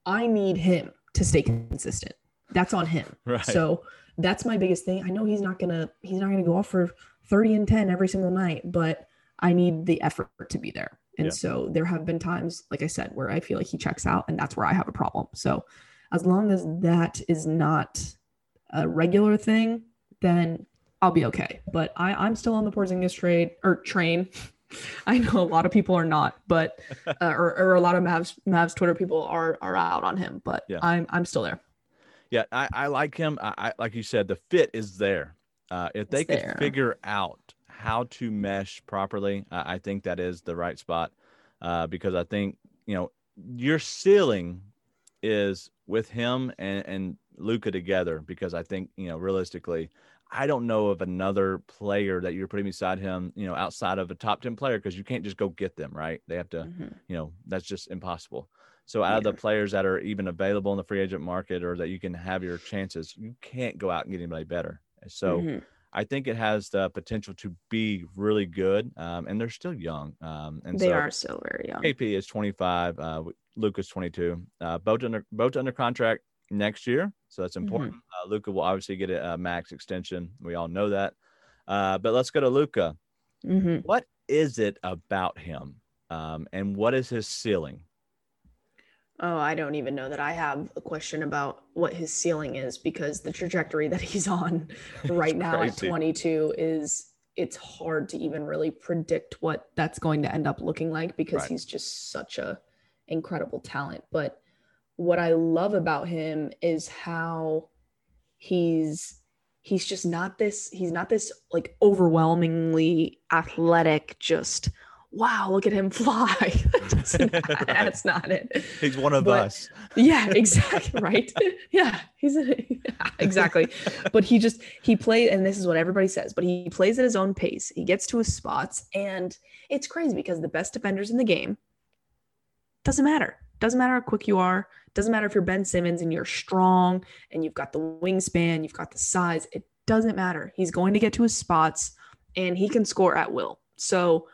I need him to stay consistent. That's on him. Right. So that's my biggest thing. I know he's not gonna he's not gonna go off for 30 and 10 every single night, but I need the effort to be there. And Yeah. so there have been times, like I said, where I feel like he checks out, and that's where I have a problem. So as long as that is not a regular thing, then I'll be okay. But I, I'm still on the Porzingis trade or train. I know a lot of people are not, but uh, or, or a lot of Mavs Mavs Twitter people are are out on him. But Yeah. I'm I'm still there. Yeah, I, I like him. I, I like you said, the fit is there. Uh, if they It's could there. figure out how to mesh properly, I, I think that is the right spot. Uh, because I think you know your ceiling is with him and and Luka together. Because I think you know realistically, I don't know of another player that you're putting beside him. You know, outside of a top ten player, because you can't just go get them, right? They have to Mhm. you know that's just impossible so out of the players that are even available in the free agent market or that you can have your chances you can't go out and get anybody better. So Mhm. i think it has the potential to be really good um, and they're still young um, and they so are still very young. kp is 25 uh, Luka's 22 uh, both under both under contract next year so that's important. Uh, Luka will obviously get a, a max extension we all know that. Uh, but let's go to Luka hmm what is it about him um, and what is his ceiling Oh, I don't even know that I have a question about what his ceiling is because the trajectory that he's on right now at 22 is it's hard to even really predict what that's going to end up looking like because Right. he's just such a incredible talent. But what I love about him is how he's he's just not this he's not this like overwhelmingly athletic just wow look at him fly that's, not, that's not it He's one of But- us. yeah exactly right yeah he's a, yeah, exactly but he just he plays, and this is what everybody says but he plays at his own pace he gets to his spots and it's crazy because the best defenders in the game doesn't matter. Doesn't matter how quick you are. Doesn't matter if you're Ben Simmons and you're strong and you've got the wingspan, you've got the size. It doesn't matter. He's going to get to his spots and he can score at will. So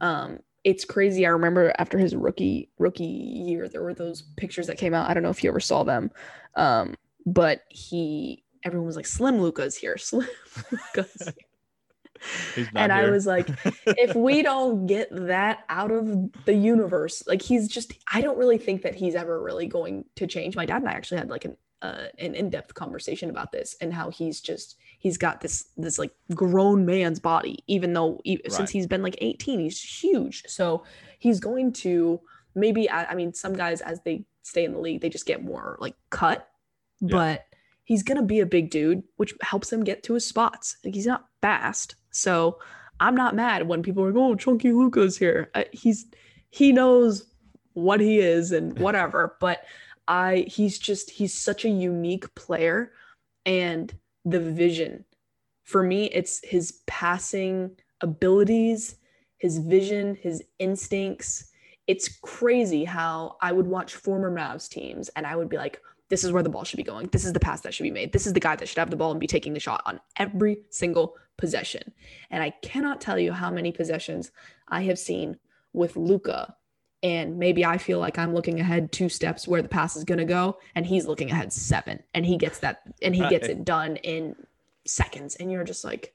um, it's crazy. I remember after his rookie rookie year, there were those pictures that came out. I don't know if you ever saw them, um, but he everyone was like, "Slim Luka's here, Slim Luka's." and I was like, if we don't get that out of the universe, like he's just, I don't really think that he's ever really going to change. My dad and I actually had like an uh, an in-depth conversation about this and how he's just he's got this this like grown man's body even though he, right. since he's been like 18 he's huge. So he's going to maybe I, I, mean some guys as they stay in the league they just get more like cut. Yeah. but he's gonna be a big dude which helps him get to his spots. Like he's not fast. So i'm not mad when people are like oh chunky Luka's here. Uh, he's he knows what he is and whatever. But I he's just he's such a unique player and the vision. For me, it's his passing abilities, his vision, his instincts. It's crazy how I would watch former Mavs teams and I would be like, this is where the ball should be going. This is the pass that should be made. This is the guy that should have the ball and be taking the shot on every single possession. And I cannot tell you how many possessions I have seen with Luka and maybe I feel like I'm looking ahead two steps where the pass is going to go and he's looking ahead seven and he gets that and he right. gets it done in seconds and you're just like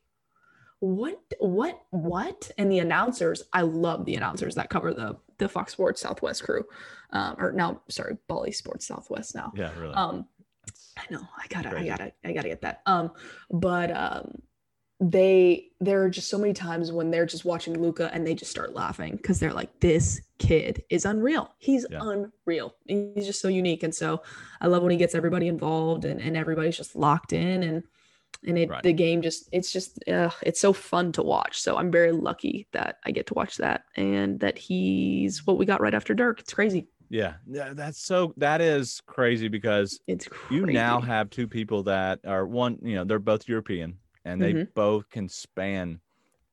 what what what and the announcers I love the announcers that cover the the Fox Sports Southwest crew um or now sorry Bally Sports Southwest now yeah really um I know I gotta crazy. I gotta I gotta get that um but um they there are just so many times when they're just watching Luka and they just start laughing because they're like, this kid is unreal. He's yeah. unreal. He's just so unique. And so I love when he gets everybody involved and, and everybody's just locked in and and it right. the game just it's just uh, it's so fun to watch. So I'm very lucky that I get to watch that and that he's what we got right after Dirk. It's crazy. Yeah, yeah, that's so that is crazy because it's crazy. you now have two people that are one, you know, they're both European and they mm-hmm. both can span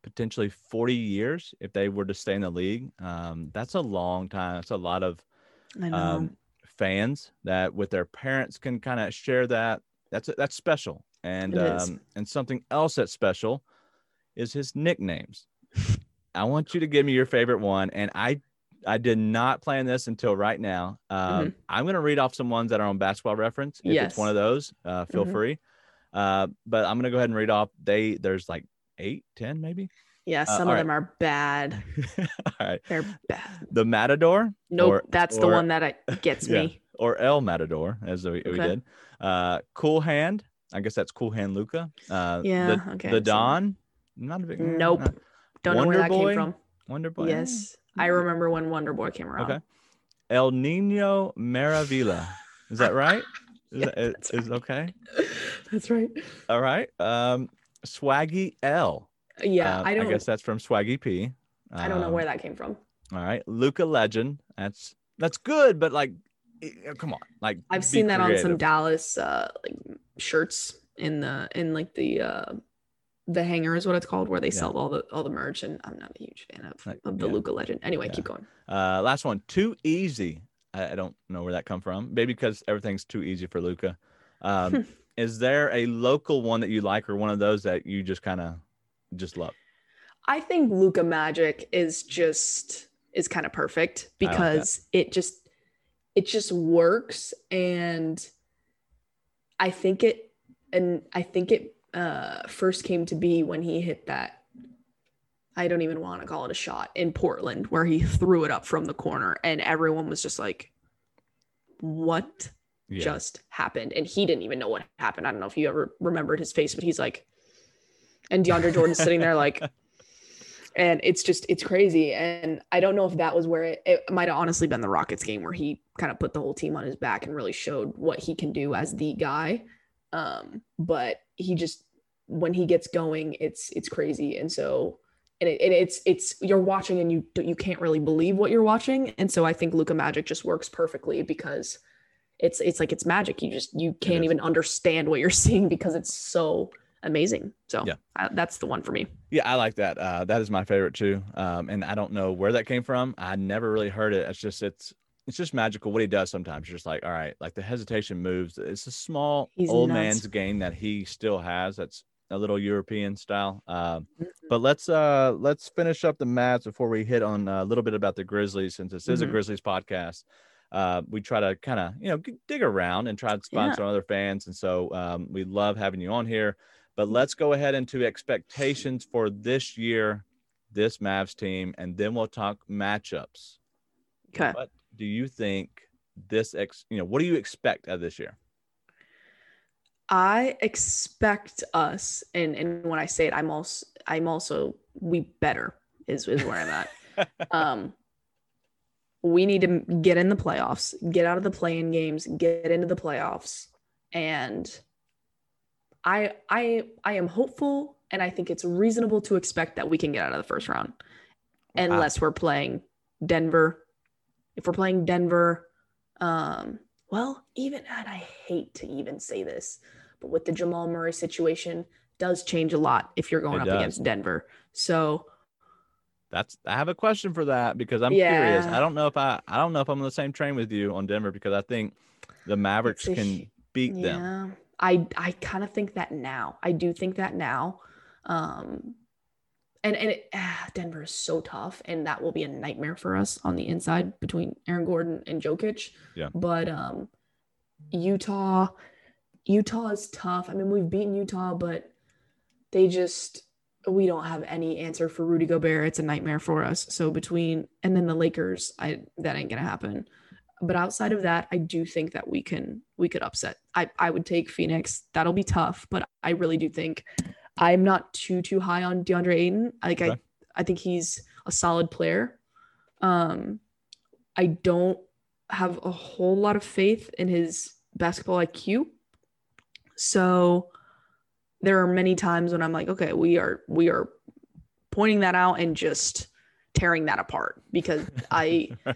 potentially 40 years if they were to stay in the league. Um, that's a long time. That's a lot of um, fans that with their parents can kind of share that. That's that's special. And um, and something else that's special is his nicknames. I want you to give me your favorite one, and I I did not plan this until right now. Um, mm-hmm. I'm going to read off some ones that are on Basketball Reference. If yes. it's one of those, uh, feel mm-hmm. free. Uh, but I'm gonna go ahead and read off. They there's like eight, ten, maybe. Yeah, uh, some uh, of right. them are bad. all right, they're bad. The Matador. Nope, or, that's or, the one that gets yeah, me. Or El Matador, as we, okay. we did. Uh, cool Hand. I guess that's Cool Hand Luka. Uh, yeah. The, okay. The Don. Not a big. Nope. Not, Don't Wonder know where that Boy? came from. Wonder Boy. Yes, I remember when Wonder Boy came around. Okay. El Nino Maravilla. Is that right? Is, yeah, that, is, right. okay? That's right. All right. Um, Swaggy L. Yeah, uh, I don't. I guess that's from Swaggy P. Um, I don't know where um, that came from. All right, Luka Legend. That's that's good, but like, come on, like I've seen that on some Dallas uh like shirts in the in like the uh the hanger is what it's called where they yeah. sell all the all the merch and i'm not a huge fan of, of the yeah. luka legend anyway yeah. keep going uh last one too easy I, I don't know where that come from. Maybe because everything's too easy for Luka. Um, is there a local one that you like, or one of those that you just kind of just love? I think Luka Magic is just is kind of perfect because like it just it just works and I think it and I think it uh first came to be when he hit that I don't even want to call it a shot in Portland where he threw it up from the corner and everyone was just like, what yeah. just happened? And he didn't even know what happened. I don't know if you ever remembered his face, but he's like, and DeAndre Jordan's sitting there like, and it's just, it's crazy. And I don't know if that was where it, it might have honestly been the Rockets game where he kind of put the whole team on his back and really showed what he can do as the guy. Um, but he just, when he gets going, it's, it's crazy. And so, and, it, it's it's you're watching and you you can't really believe what you're watching. And so i think Luka magic just works perfectly because it's it's like it's magic. You just you can't even understand what you're seeing because it's so amazing. So yeah. I, that's the one for me. Yeah i like that. Uh, that is my favorite too. Um, and i don't know where that came from. I never really heard it. It's just it's it's just magical what he does sometimes. You're just like, all right, like the hesitation moves. It's a small He's old nuts. man's game that he still has. That's a little European style. Mhm. but let's uh let's finish up the Mavs before we hit on a little bit about the Grizzlies, since this is a Mhm. Grizzlies podcast. Uh, we try to kind of you know dig around and try to sponsor other fans, and so um, we love having you on here. But let's go ahead into expectations for this year, this Mavs team, and then we'll talk matchups. Okay. What do you think this ex? You know, what do you expect of this year? I expect us, and and when I say it, I'm also I'm also we better is is where I'm at. um, we need to get in the playoffs, get out of the play-in games, get into the playoffs, and I I I am hopeful, and I think it's reasonable to expect that we can get out of the first round, Wow. unless we're playing Denver. If we're playing Denver, um, well, even and I hate to even say this, but with the Jamal Murray situation, does change a lot if you're going It up does. against Denver. So That's I have a question for that because I'm curious. I don't know if I I don't know if I'm on the same train with you on Denver because I think the Mavericks a can beat them. I I kind of think that now. I do think that now. Um, and and it, ah, Denver is so tough, and that will be a nightmare for us on the inside between Aaron Gordon and Jokic. Yeah. But um, Utah, Utah is tough. I mean, we've beaten Utah, but they just we don't have any answer for Rudy Gobert. It's a nightmare for us. So between and then the Lakers, I that ain't gonna happen. But outside of that, I do think that we can we could upset. I I would take Phoenix. That'll be tough, but I really do think I'm not too too high on DeAndre Ayton. Like Okay. I I think he's a solid player. Um, I don't have a whole lot of faith in his basketball IQ. So there are many times when I'm like, okay, we are we are pointing that out and just tearing that apart because I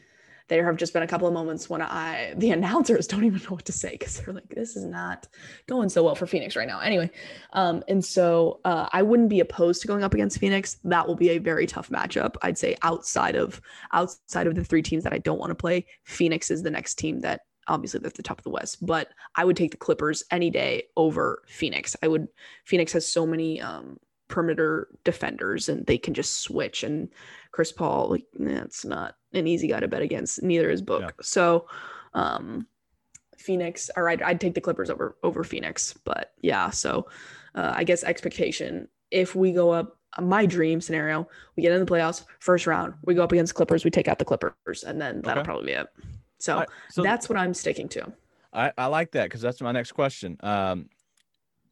there have just been a couple of moments when I the announcers don't even know what to say because they're like, this is not going so well for Phoenix right now. Anyway, um, and so uh, I wouldn't be opposed to going up against Phoenix. That will be a very tough matchup. I'd say outside of outside of the three teams that I don't want to play, Phoenix is the next team that obviously they're at the top of the West, but I would take the Clippers any day over Phoenix. I would Phoenix has so many um perimeter defenders and they can just switch and Chris Paul, like that's not an easy guy to bet against. Neither is Book. Yeah. So um Phoenix, or I'd, I'd take the Clippers over over Phoenix. But yeah, so uh, I guess expectation if we go up, uh, my dream scenario, we get in the playoffs, first round, we go up against Clippers, we take out the Clippers, and then that'll Okay. probably be it. So right, so that's what I'm sticking to. I, I like that because that's my next question. Um,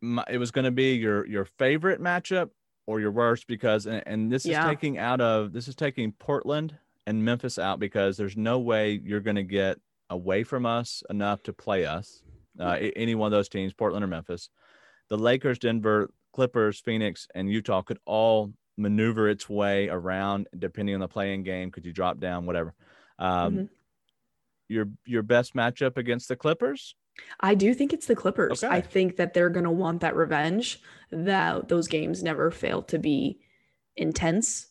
my, it was going to be your your favorite matchup or your worst because and, and this is Yeah. taking out of this is taking Portland and Memphis out because there's no way you're going to get away from us enough to play us. Uh, any one of those teams, Portland or Memphis, the Lakers, Denver, Clippers, Phoenix, and Utah could all maneuver its way around depending on the play-in game. Could you drop down, whatever? Um, Mhm. Your your best matchup against the Clippers? I do think it's the Clippers. Okay. I think that they're going to want that revenge. That those games never fail to be intense.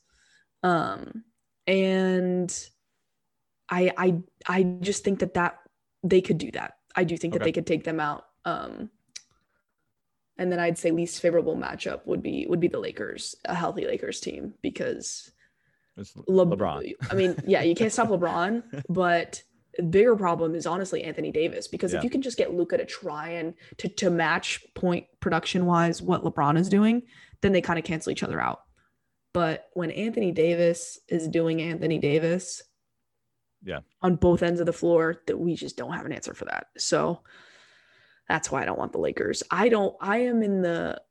Um and I I I just think that that they could do that. I do think that they could take them out. Um and then I'd say least favorable matchup would be would be the Lakers, a healthy Lakers team because It's Le- LeBron. I mean, yeah, you can't stop LeBron, but bigger problem is honestly Anthony Davis because Yeah. if you can just get Luka to try and to to match point production wise what LeBron is doing, then they kind of cancel each other out. But when Anthony Davis is doing Anthony Davis, Yeah. on both ends of the floor, that we just don't have an answer for that. So that's why I don't want the Lakers. I don't. I am in the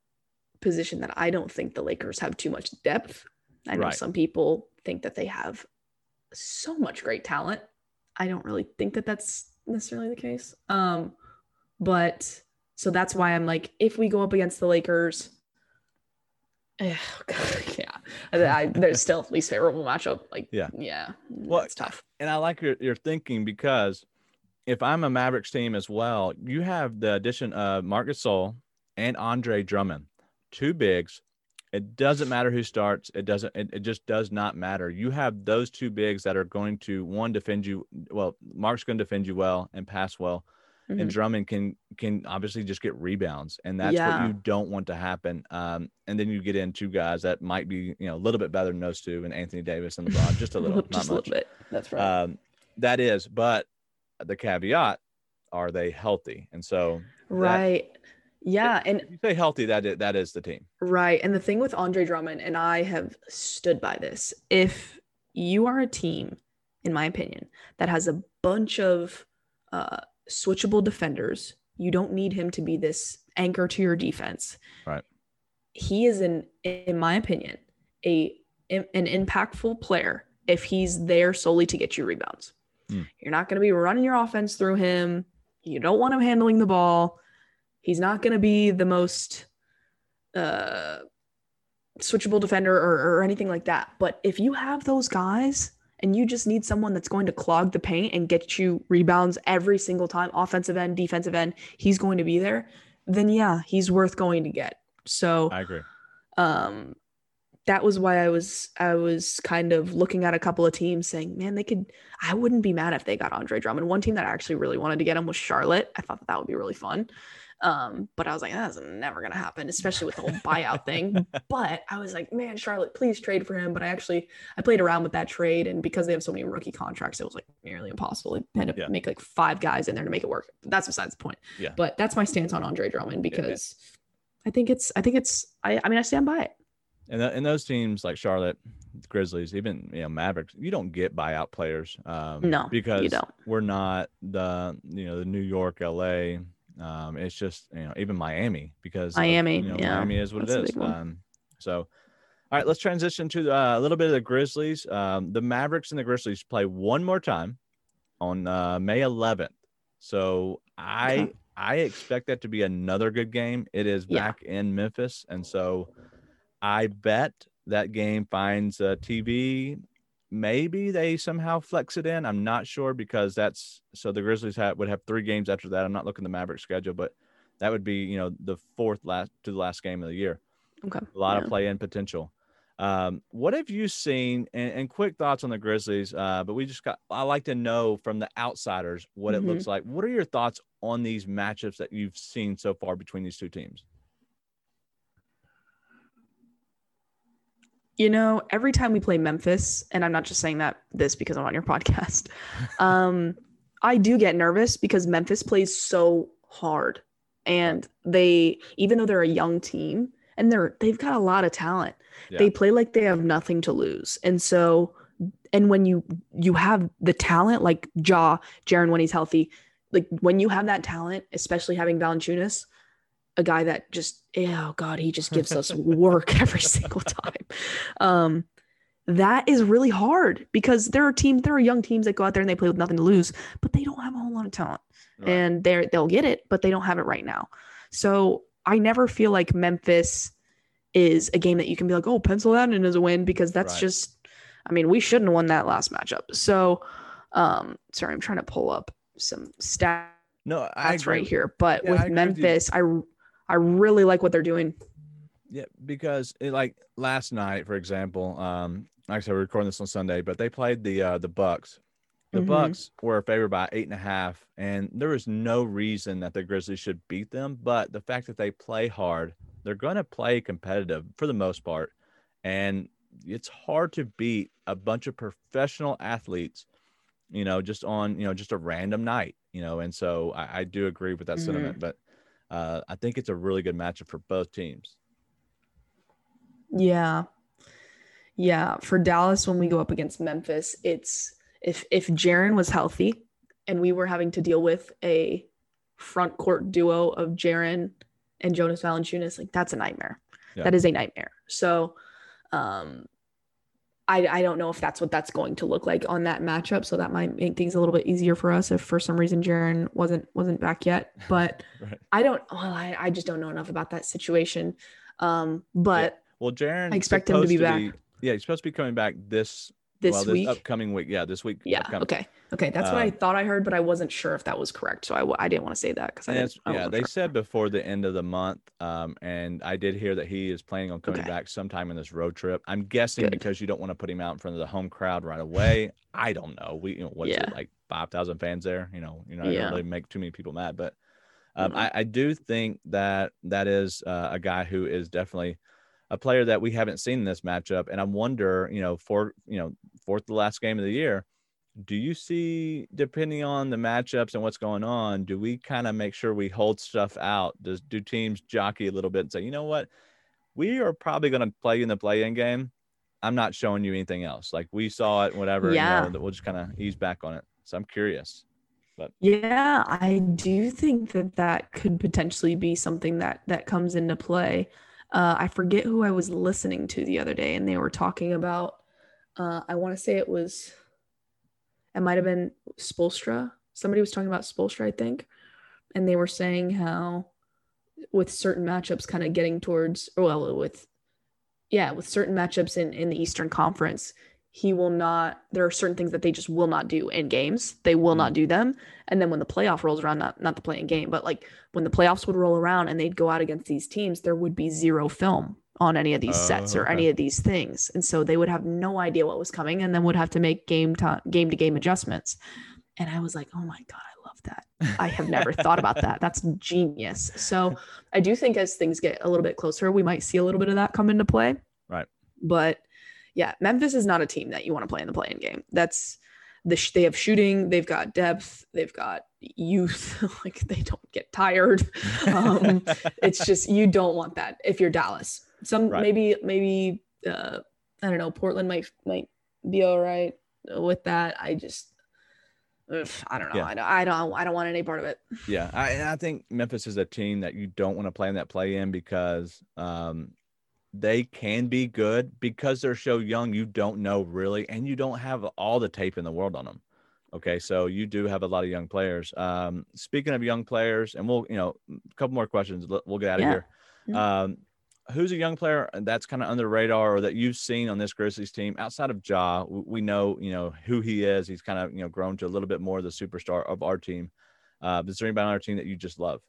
position that I don't think the Lakers have too much depth. I know Right. some people think that they have so much great talent. I don't really think that that's necessarily the case. Um, but so that's why I'm like, if we go up against the Lakers, yeah, I, I, there's still at least favorable matchup. Like, Yeah. yeah, Well, it's tough. and I like your, your thinking because if I'm a Mavericks team as well, you have the addition of Marcus Gasol and Andre Drummond, two bigs, It doesn't matter who starts. It doesn't. It, it just does not matter. You have those two bigs that are going to one defend you. Well, Mark's going to defend you well and pass well, Mhm. and Drummond can can obviously just get rebounds, and that's Yeah. what you don't want to happen. Um, and then you get in two guys that might be you know a little bit better than those two, and Anthony Davis and LeBron, just a little, not just a little bit. That's right. Um, that is, but the caveat: are they healthy? And so, right. Yeah, and if you say healthy, that is, that is the team. Right. And the thing with Andre Drummond, and I have stood by this, if you are a team, in my opinion, that has a bunch of uh, switchable defenders, you don't need him to be this anchor to your defense. Right. He is, an, in my opinion, a an impactful player if he's there solely to get you rebounds. Hmm. You're not going to be running your offense through him. You don't want him handling the ball. He's not going to be the most uh, switchable defender or, or anything like that. But if you have those guys and you just need someone that's going to clog the paint and get you rebounds every single time, offensive end, defensive end, he's going to be there, then yeah, he's worth going to get. So I agree. um that was why I was I was kind of looking at a couple of teams saying, man, they could I wouldn't be mad if they got Andre Drummond. One team that I actually really wanted to get him was Charlotte. I thought that, that would be really fun. Um, but I was like, that's never gonna happen, especially with the whole buyout thing. But I was like, man, Charlotte, please trade for him. But I actually I played around with that trade, and because they have so many rookie contracts, it was like nearly impossible. I had to Yeah. make like five guys in there to make it work. That's besides the point. Yeah. But that's my stance on Andre Drummond because I think it's I think it's I I mean I stand by it. And, th- and those teams like Charlotte, Grizzlies, even you know Mavericks, you don't get buyout players. Um, No, you because don't. we're not the you know the New York, L.A. Um, it's just you know even Miami because of, Miami, you know, yeah, Miami is what that's it is. Um, so, all right, let's transition to uh, a little bit of the Grizzlies. Um, the Mavericks and the Grizzlies play one more time on uh, May 11th. So I Okay. I expect that to be another good game. It is Yeah. back in Memphis, and so I bet that game finds a TV. Maybe they somehow flex it in. I'm not sure because that's so the Grizzlies have, would have three games after that. I'm not looking at the Mavericks schedule, but that would be you know the fourth last to the last game of the year. Okay. A lot Yeah. of play in potential. Um, what have you seen? And, and quick thoughts on the Grizzlies. Uh, but we just got. I like to know from the outsiders what Mhm. it looks like. What are your thoughts on these matchups that you've seen so far between these two teams? You know, every time we play Memphis, and I'm not just saying that this because I'm on your podcast, um, I do get nervous because Memphis plays so hard. And they, even though they're a young team and they're they've got a lot of talent, Yeah. they play like they have nothing to lose. And so and when you you have the talent like Jaw, Jaren when he's healthy, like when you have that talent, especially having Valanciunas, a guy that just oh god, he just gives us work every single time. Um that is really hard because there are teams, there are young teams that go out there and they play with nothing to lose, but they don't have a whole lot of talent Right. and they're they'll get it, but they don't have it right now. So I never feel like Memphis is a game that you can be like, oh, pencil that in as a win because that's Right. just, I mean, we shouldn't have won that last matchup. So, um, sorry, I'm trying to pull up some stats no, I agree. right here, but Yeah, with you. Memphis, I I really like what they're doing. Yeah, because it, like last night, for example, um, like I said, we're recording this on Sunday, but they played the uh, the Bucks. The Mhm. Bucks were favored by eight and a half, and there was no reason that the Grizzlies should beat them. But the fact that they play hard, they're going to play competitive for the most part, and it's hard to beat a bunch of professional athletes, you know, just on you know just a random night, you know. And so I, I do agree with that Mhm. sentiment, but uh, I think it's a really good matchup for both teams. Yeah. Yeah. For Dallas, when we go up against Memphis, it's if if Jaren was healthy and we were having to deal with a front court duo of Jaren and Jonas Valanciunas, like that's a nightmare. Yeah. That is a nightmare. So um I, I don't know if that's what that's going to look like on that matchup. So that might make things a little bit easier for us if for some reason Jaren wasn't wasn't back yet. But Right. I don't well, I, I just don't know enough about that situation. Um, but Well, Jaren, I expect him to be back. yeah, he's supposed to be coming back this this well, this week. upcoming week. Yeah, this week. yeah. upcoming. Okay. Okay. That's what I Um, thought I heard, but I wasn't sure if that was correct. So i, I didn't want to say that because I didn't. I yeah, they sure. said before the end of the month, um, and I did hear that he is planning on coming Okay. back sometime in this road trip. I'm guessing Good. because you don't want to put him out in front of the home crowd right away. I don't know. We, you know, what's Yeah. it like five thousand fans there? You know, you know Yeah. really make too many people mad, but um, Mhm. I, I do think that that is uh, a guy who is definitely a player that we haven't seen in this matchup, and I wonder, you know, for you know, fourth to last game of the year. Do you see, depending on the matchups and what's going on, do we kind of make sure we hold stuff out? Does do teams jockey a little bit and say, you know what, we are probably going to play in the play-in game. I'm not showing you anything else. Like we saw it, whatever. Yeah. You know, that we'll just kind of ease back on it. So I'm curious. But. yeah, I do think that that could potentially be something that that comes into play. Uh, I forget who I was listening to the other day, and they were talking about. Uh, I want to say it was. It might have been Spoelstra. Somebody was talking about Spoelstra, I think, and they were saying how, with certain matchups, kind of getting towards well, with, yeah, with certain matchups in in the Eastern Conference, he will not. There are certain things that they just will not do in games. They will Mm. not do them. And then when the playoff rolls around, not not the play-in game, but like when the playoffs would roll around and they'd go out against these teams, there would be zero film on any of these sets Oh, or okay. any of these things, and so they would have no idea what was coming, and then would have to make game time, game to game adjustments. And I was like, oh my god, I love that. I have never thought about that. That's genius. So I do think as things get a little bit closer, we might see a little bit of that come into play. Right. But yeah, Memphis is not a team that you want to play in the play-in game. That's the sh- they have shooting, they've got depth, they've got youth. like they don't get tired. Um, it's just you don't want that if you're Dallas. Some Right. maybe maybe uh, I don't know. Portland might might be all right with that. I just ugh, I don't know. Yeah. I don't I don't I don't want any part of it. Yeah, I, I think Memphis is a team that you don't want to play in that play in because um, they can be good because they're so young. You don't know really, and you don't have all the tape in the world on them. Okay, so you do have a lot of young players. Um, speaking of young players, and we'll you know a couple more questions. We'll get out of Yeah. here. Mhm. Um, who's a young player that's kind of under the radar or that you've seen on this Grizzlies team outside of Ja? We know you know who he is. He's kind of you know grown to a little bit more of the superstar of our team. Uh, is there anybody on our team that you just love?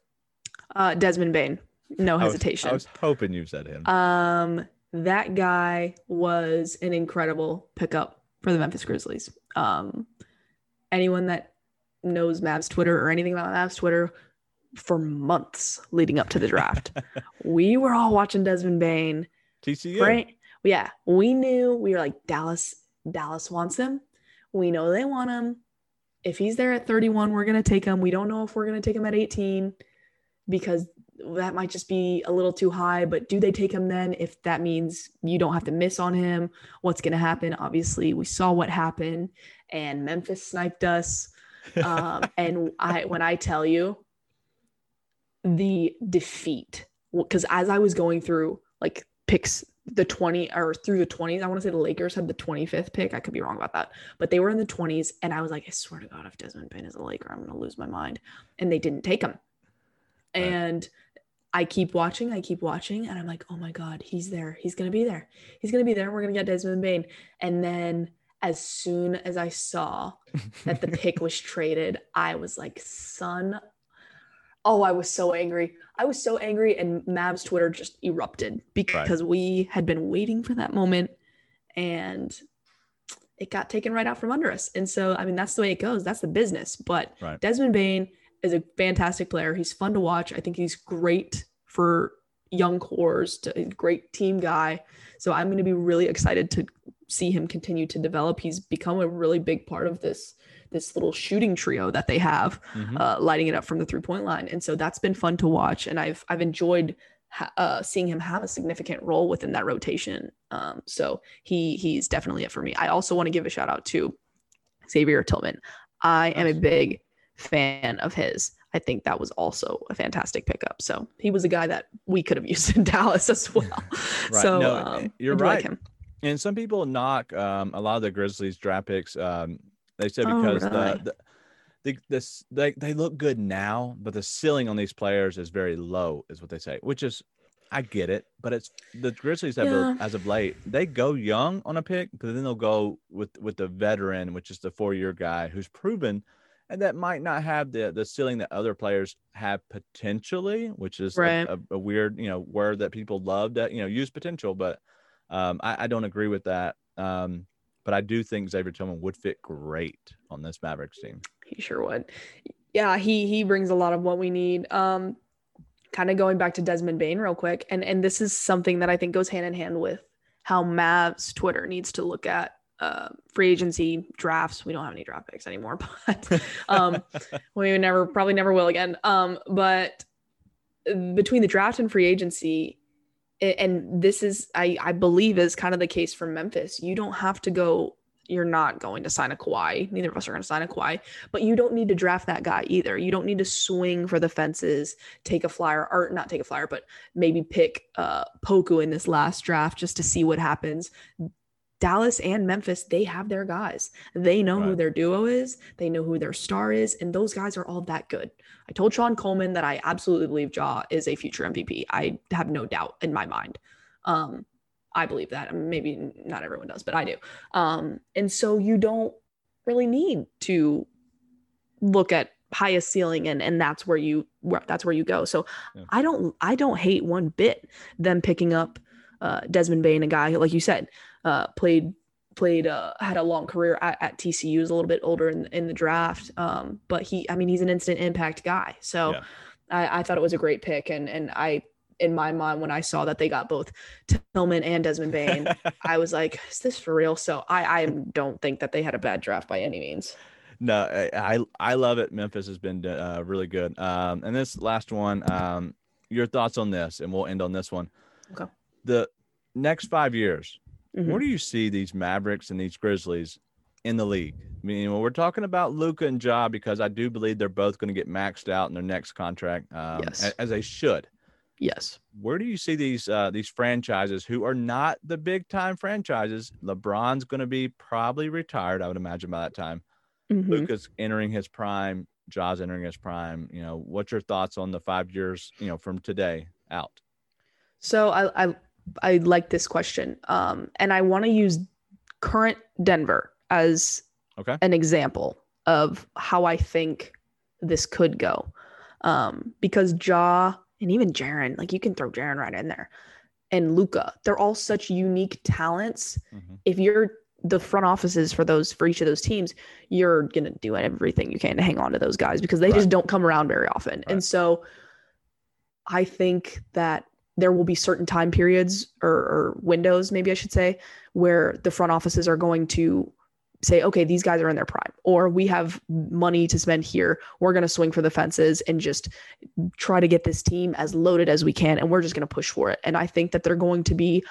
Uh, Desmond Bane, no I was- hesitation. I was, hoping you said him. Um, that guy was an incredible pickup for the Memphis Grizzlies. Um, anyone that knows Mavs Twitter or anything about Mavs Twitter for months leading up to the draft, we were all watching Desmond Bane. TCU. Right? Yeah, we knew we were like Dallas. Dallas wants him. We know they want him. If he's there at 31, we're gonna take him. We don't know if we're gonna take him at 18 because that might just be a little too high. But do they take him then? If that means you don't have to miss on him, what's gonna happen? Obviously, we saw what happened, and Memphis sniped us. Um, and I, when I tell you, the defeat, because as I was going through like picks the 20 or through the 20s. I want to say the Lakers had the 25th pick. I could be wrong about that, but they were in the 20s. And I was like, I swear to God, if Desmond Bane is a Laker, I'm going to lose my mind. And they didn't take him. Right. And I keep watching, I keep watching, and I'm like, oh my God, he's there. He's going to be there. He's going to be there. We're going to get Desmond Bane. And then as soon as I saw that the pick was traded, I was like, son. Oh, I was so angry. I was so angry, and Mavs Twitter just erupted because we had been waiting for that moment and it got taken right out from under us. And so, I mean, that's the way it goes. That's the business. But Right. Desmond Bane is a fantastic player. He's fun to watch. I think he's great for young cores, to, a great team guy. So I'm going to be really excited to see him continue to develop. He's become a really big part of this this little shooting trio that they have, Mhm. uh, lighting it up from the three point line. And so that's been fun to watch. And I've I've enjoyed ha- uh, seeing him have a significant role within that rotation. Um, so he he's definitely it for me. I also want to give a shout out to Xavier Tillman. I am a big fan of his. I think that was also a fantastic pickup. So he was a guy that we could have used in Dallas as well. Right. So No, um, you're right. Like. And some people knock um, a lot of the Grizzlies draft picks. Um, they said Oh, because really? the, the the this they they look good now, but the ceiling on these players is very low, is what they say. Which is I get it, but it's the Grizzlies have Yeah. as of late they go young on a pick, but then they'll go with with the veteran, which is the four year guy who's proven, and that might not have the the ceiling that other players have potentially, which is a- Right. a, a weird you know word that people love to you know use potential, but um, I, I don't agree with that. Um, but I do think Xavier Tillman would fit great on this Mavericks team. He sure would. Yeah, he he brings a lot of what we need. Um, kind of going back to Desmond Bane real quick, and and this is something that I think goes hand in hand with how Mavs Twitter needs to look at uh, free agency drafts. We don't have any draft picks anymore, but um, we never probably never will again. Um, but between the draft and free agency, and this is I I believe is kind of the case for Memphis. You don't have to go. You're not going to sign a Kawhi. Neither of us are going to sign a Kawhi, but you don't need to draft that guy either. You don't need to swing for the fences, take a flyer, or not take a flyer, but maybe pick uh, Poku in this last draft just to see what happens. Dallas and Memphis, they have their guys. They know who their duo is. They know who their star is, and those guys are all that good. I told Sean Coleman that I absolutely believe Ja is a future MVP. I have no doubt in my mind. Um, I believe that. Maybe not everyone does, but I do. Um, and so you don't really need to look at highest ceiling and and that's where you where that's where you go. So Yeah. I don't I don't hate one bit them picking up uh, Desmond Bane, a guy like you said, uh, played played uh, had a long career at, at TCU, is a little bit older in in the draft, um, but he I mean he's an instant impact guy. So Yeah. I, I thought it was a great pick, and and I in my mind when I saw that they got both Tillman and Desmond Bane, I was like, is this for real? So I I don't think that they had a bad draft by any means. No, I I I love it. Memphis has been uh, really good. Um, and this last one, um, your thoughts on this, and we'll end on this one. Okay. The next five years, Mhm. where do you see these Mavericks and these Grizzlies in the league? I mean, when we're talking about Luka and Ja, because I do believe they're both going to get maxed out in their next contract, um, Yes. as they should. Yes. Where do you see these uh, these franchises who are not the big time franchises? LeBron's going to be probably retired, I would imagine by that time. Mhm. Luka's entering his prime, Ja's entering his prime. You know, what's your thoughts on the five years, you know, from today out? So I I I like this question, um, and I want to use current Denver as Okay. an example of how I think this could go, um, because Ja and even Jaren, like you can throw Jaren right in there, and Luka, they're all such unique talents. Mhm. If you're the front offices for those for each of those teams, you're gonna do everything you can to hang on to those guys because they Right. just don't come around very often. Right. And so I think that there will be certain time periods or, or windows, maybe I should say, where the front offices are going to say, okay, these guys are in their prime, or we have money to spend here. We're going to swing for the fences and just try to get this team as loaded as we can. And we're just going to push for it. And I think that they're going to be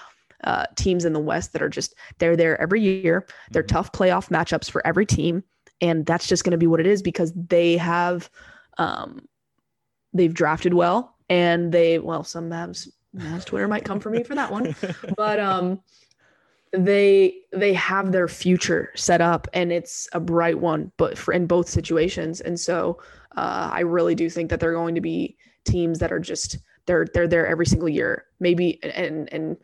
uh, teams in the West that are just, they're there every year. They're Mhm. tough playoff matchups for every team. And that's just going to be what it is because they have, um, they've drafted well and they, well, some Mavs, Mavs Twitter might come for me for that one. But um they they have their future set up and it's a bright one but for in both situations. And so uh, i really do think that they're going to be teams that are just they're they're there every single year. Maybe and and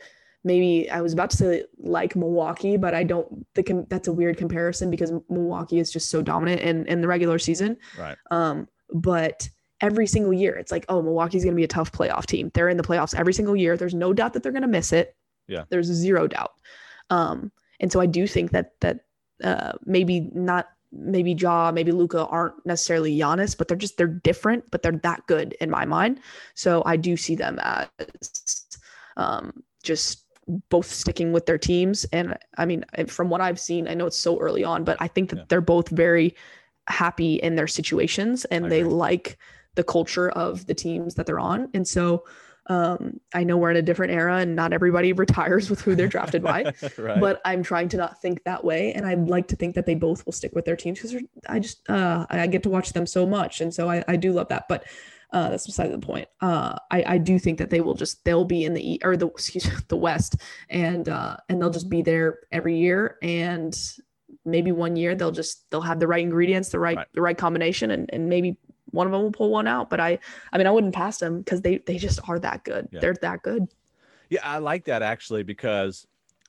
maybe i was about to say like milwaukee but i don't think that's a weird comparison because milwaukee is just so dominant in in the regular season. Right. um, but every single year, it's like, oh, Milwaukee's going to be a tough playoff team. They're in the playoffs every single year. There's no doubt that they're going to miss it. Yeah. There's zero doubt. Um, and so I do think that that uh, maybe not maybe Ja, maybe Luka aren't necessarily Giannis, but they're just they're different, but they're that good in my mind. So I do see them as um, just both sticking with their teams. And I mean, from what I've seen, I know it's so early on, but I think that Yeah. they're both very happy in their situations and I they agree. like the culture of the teams that they're on. And so um, I know we're in a different era and not everybody retires with who they're drafted by, right. but I'm trying to not think that way. And I'd like to think that they both will stick with their teams because I just, uh, I get to watch them so much. And so I, I do love that. But uh, that's beside the point. Uh, I, I do think that they will just they'll be in the E or the excuse the West, and uh, and they'll just be there every year. And maybe one year they'll just they'll have the right ingredients, the right, Right. the right combination, and and maybe one of them will pull one out. But I, I mean, I wouldn't pass them because they they just are that good. Yeah. They're that good. Yeah, I like that actually because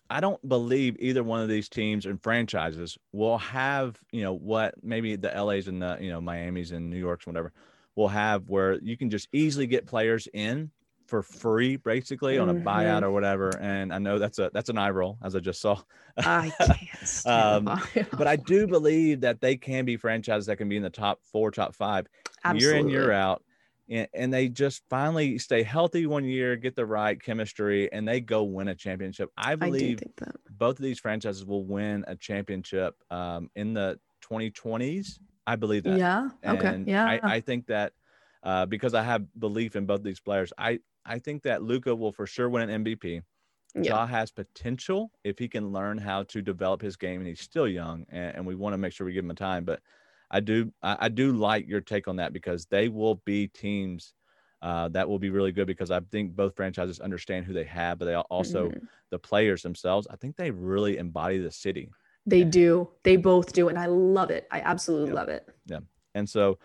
I don't believe either one of these teams and franchises will have, you know, what maybe the LA's and the, you know, Miami's and New York's, and whatever, will have where you can just easily get players in for free, basically on a buyout Mhm. or whatever. And I know that's a that's an eye roll, as I just saw. I can't. Um, but I do believe that they can be franchises that can be in the top four, top five, Absolutely. year in, year out. And, and they just finally stay healthy one year, get the right chemistry, and they go win a championship. I I believe that. both of these franchises will win a championship um, in the 2020s. I believe that. Yeah. Okay. Yeah. I, I think that uh, because I have belief in both these players, I, I think that Luka will for sure win an MVP. yeah. Ja has potential if he can learn how to develop his game, and he's still young, and, and we want to make sure we give him a time. But I do, I, I do like your take on that because they will be teams uh, that will be really good because I think both franchises understand who they have, but they al- also Mhm. the players themselves. I think they really embody the city, They do. They both do, and I love it. I absolutely Yeah. love it. Yeah, and so.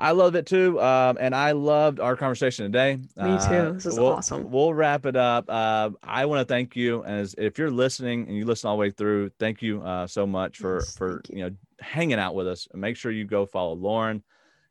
I love it too, um, and I loved our conversation today. Me too. Uh, This is we'll- awesome. We'll wrap it up. Uh, I want to thank you, as if you're listening and you listen all the way through, thank you uh, so much for Yes, for you. you know hanging out with us. Make sure you go follow Lauren.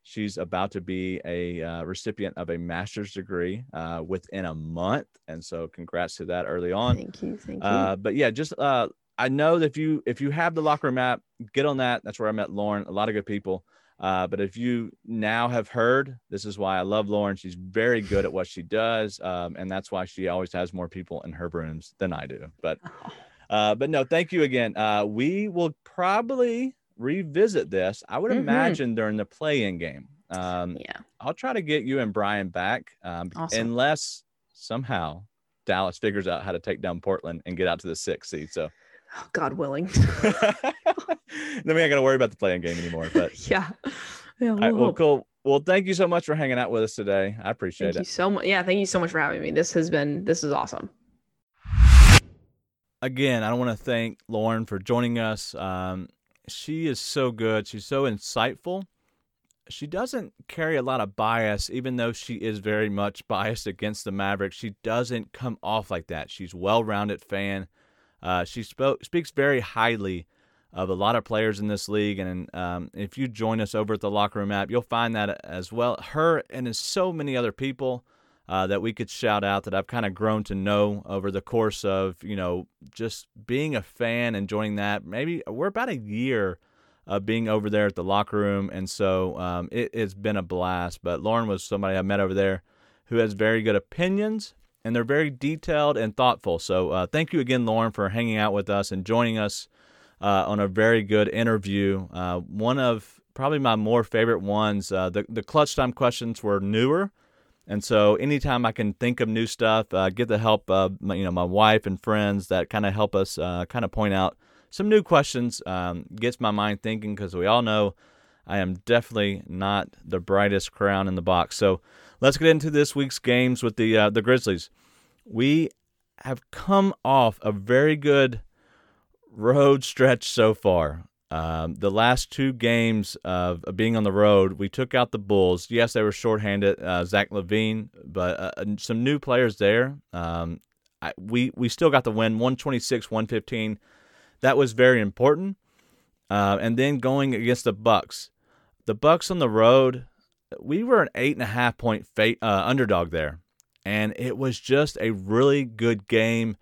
She's about to be a uh, recipient of a master's degree uh, within a month, and so congrats to that early on. Thank you. Thank you. Uh, but yeah, just uh, I know that if you if you have the locker room app, get on that. That's where I met Lauren. A lot of good people. Uh, but if you now have heard, this is why I love Lauren. She's very good at what she does, um, and that's why she always has more people in her rooms than I do. But uh, but no, thank you again. Uh, we will probably revisit this. I would Mhm. imagine during the play-in game. Um, yeah. I'll try to get you and Brian back, um, Awesome. unless somehow Dallas figures out how to take down Portland and get out to the sixth seed. So Oh, God willing. then we ain't got to worry about the play-in game anymore. But yeah. Yeah. all right, we'll well, cool. Well, thank you so much for hanging out with us today. I appreciate Thank you it. so much. Yeah. Thank you so much for having me. This has been. This is awesome. Again, I want to thank Lauren for joining us. Um, she is so good. She's so insightful. She doesn't carry a lot of bias, even though she is very much biased against the Mavericks. She doesn't come off like that. She's well-rounded fan. Uh, she spoke, speaks very highly of a lot of players in this league, and um, if you join us over at the Locker Room app, you'll find that as well. Her and so many other people uh, that we could shout out that I've kind of grown to know over the course of you know just being a fan, enjoying that. Maybe we're about a year of being over there at the locker room, and so um, it, it's been a blast. But Lauren was somebody I met over there who has very good opinions, and they're very detailed and thoughtful. So uh, thank you again, Lauren, for hanging out with us and joining us uh, on a very good interview. Uh, one of probably my more favorite ones. Uh, the the clutch time questions were newer. And so, anytime I can think of new stuff, uh, get the help of my, you know my wife and friends that kind of help us uh, kind of point out some new questions. Um, gets my mind thinking because we all know I am definitely not the brightest crown in the box. So let's get into this week's games with the uh, the Grizzlies. We have come off a very good road stretch so far. Um, the last two games of, being on the road, we took out the Bulls. Yes, they were shorthanded, uh, Zach LaVine, but uh, some new players there. Um, I, we we still got the win, 126, 115. That was very important. Uh, and then going against the Bucks, the Bucks on the road, we were an eight and a half point fate, uh, underdog there, and it was just a really good game.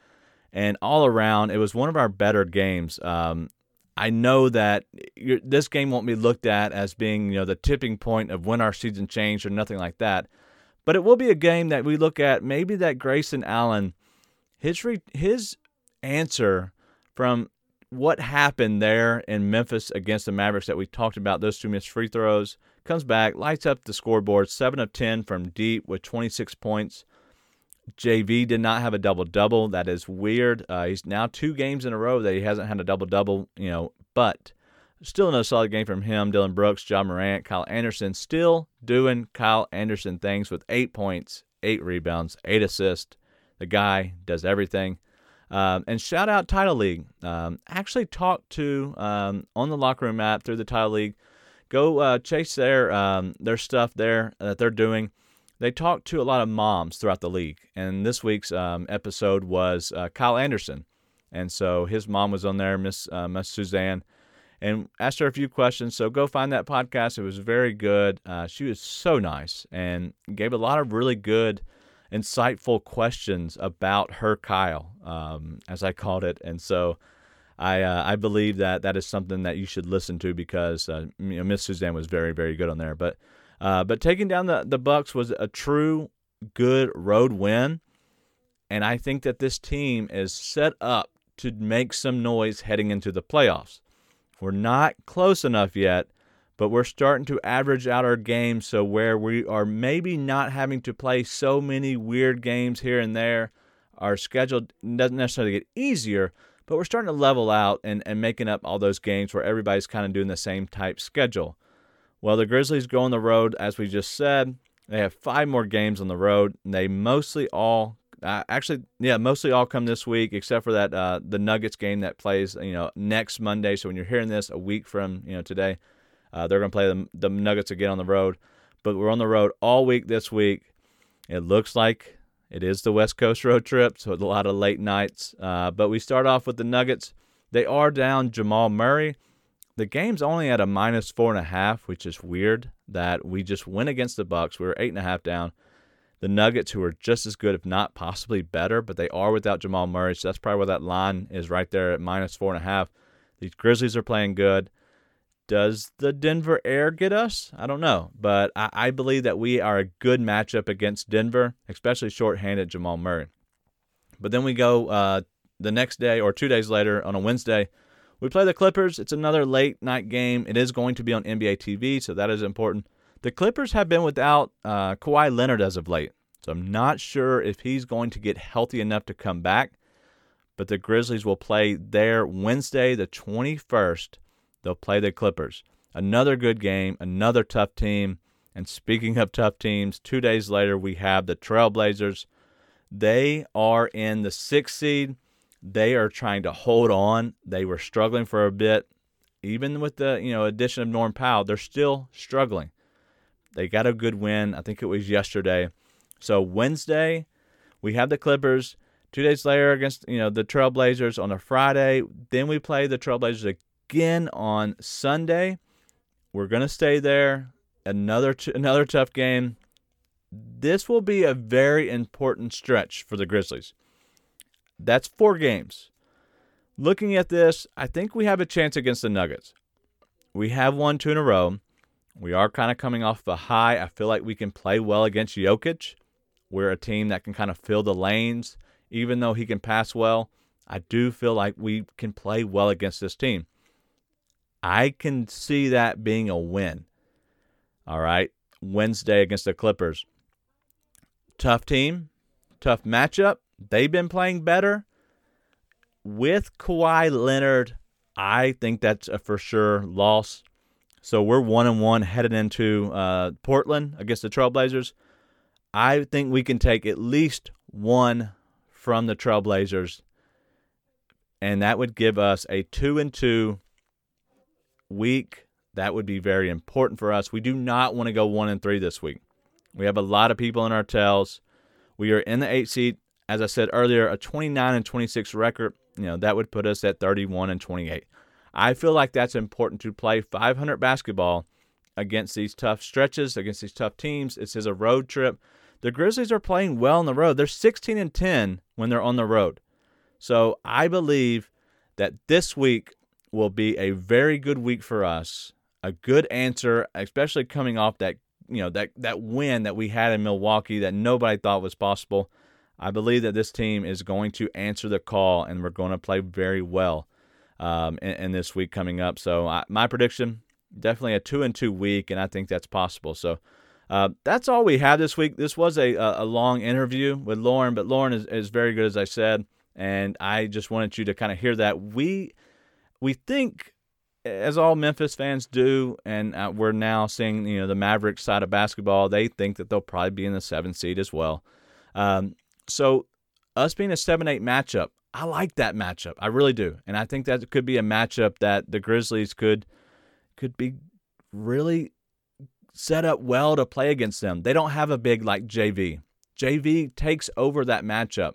And all around, it was one of our better games. Um, I know that this game won't be looked at as being, you know, the tipping point of when our season changed or nothing like that. But it will be a game that we look at maybe that Grayson Allen, his re, his answer from what happened there in Memphis against the Mavericks that we talked about, those two missed free throws, comes back, lights up the scoreboard, 7 of 10 from deep with 26 points. JV did not have a double double. That is weird. Uh, he's now two games in a row that he hasn't had a double double, you know, but still another solid game from him. Dillon Brooks, Ja Morant, Kyle Anderson still doing Kyle Anderson things with eight points, eight rebounds, eight assists. The guy does everything. Um, and shout out Title League. Um, actually talked to um, on the locker room app through the Title League. go uh, chase their um, their stuff there that they're doing. They talked to a lot of moms throughout the league, and this week's um, episode was uh, Kyle Anderson, and so his mom was on there, Miss uh, Miss Suzanne, and asked her a few questions. So go find that podcast; it was very good. Uh, she was so nice and gave a lot of really good, insightful questions about her Kyle, um, as I called it, and so. I uh, I believe that that is something that you should listen to because uh, you know, Miss Suzanne was very very good on there. But uh, but taking down the the Bucks was a true good road win, and I think that this team is set up to make some noise heading into the playoffs. We're not close enough yet, but we're starting to average out our games so where we are maybe not having to play so many weird games here and there. Our schedule doesn't necessarily get easier, but we're starting to level out and, and making up all those games where everybody's kind of doing the same type schedule. Well, the Grizzlies go on the road, as we just said. They have five more games on the road. And They mostly all, uh, actually, yeah, mostly all come this week, except for that uh, the Nuggets game that plays, you know, next Monday. So when you're hearing this a week from, you know, today, uh, they're going to play the, the Nuggets again on the road. But we're on the road all week this week. It looks like it is the West Coast road trip, so a lot of late nights. Uh, but we start off with the Nuggets. They are down Jamal Murray. The game's only at a minus four and a half, which is weird that we just went against the Bucks. We were eight and a half down. The Nuggets, who are just as good, if not possibly better, but they are without Jamal Murray, so that's probably where that line is right there at minus four and a half. These Grizzlies are playing good. Does the Denver Air get us? I don't know, but I, I believe that we are a good matchup against Denver, especially shorthanded Jamal Murray. But then we go uh, the next day or two days later on a Wednesday. We play the Clippers. It's another late night game. It is going to be on NBA TV, so that is important. The Clippers have been without uh, Kawhi Leonard as of late, so I'm not sure if he's going to get healthy enough to come back. But the Grizzlies will play there Wednesday, the 21st They'll play the Clippers. Another good game, another tough team. And speaking of tough teams, two days later, we have the Trailblazers. They are in the sixth seed. They are trying to hold on. They were struggling for a bit. Even with the you know addition of Norm Powell, they're still struggling. They got a good win. I think it was yesterday. So Wednesday, we have the Clippers. Two days later against you know the Trailblazers on a Friday. Then we play the Trailblazers again on Sunday. We're to stay there. Another t- another tough game. This will be a very important stretch for the Grizzlies. That's four games. Looking at this, I think we have a chance against the Nuggets. We have won two in a row. We are kind of coming off a high. I feel like we can play well against Jokic. We're a team that can kind of fill the lanes, even though he can pass well. I do feel like we can play well against this team. I can see that being a win. All right. Wednesday against the Clippers. Tough team, tough matchup. They've been playing better. With Kawhi Leonard, I think that's a for sure loss. So we're one and one headed into uh, Portland against the Trailblazers. I think we can take at least one from the Trailblazers, and that would give us a two and two week. That would be very important for us. We do not want to go one and three this week. We have a lot of people in our tails. We are in the eight seed. As I said earlier, a 29 and 26 record. You know that would put us at 31 and 28. I feel like that's important to play 500 basketball against these tough stretches, against these tough teams. This is a road trip. The Grizzlies are playing well on the road. They're 16 and 10 when they're on the road. So I believe that this week will be a very good week for us. A good answer, especially coming off that you know that that win that we had in Milwaukee that nobody thought was possible. I believe that this team is going to answer the call, and we're going to play very well um, in, in, this week coming up. So I, my prediction, definitely a two and two week, and I think that's possible. So uh, that's all we have this week. This was a, a long interview with Lauren, but Lauren is, is very good, as I said, and I just wanted you to kind of hear that we we think, as all Memphis fans do, and uh, we're now seeing you know the Mavericks side of basketball, they think that they'll probably be in the seventh seed as well. Um, so us being a seven eight matchup, I like that matchup. I really do, and I think that could be a matchup that the Grizzlies could could be really set up well to play against them. They don't have a big like JV. JV takes over that matchup.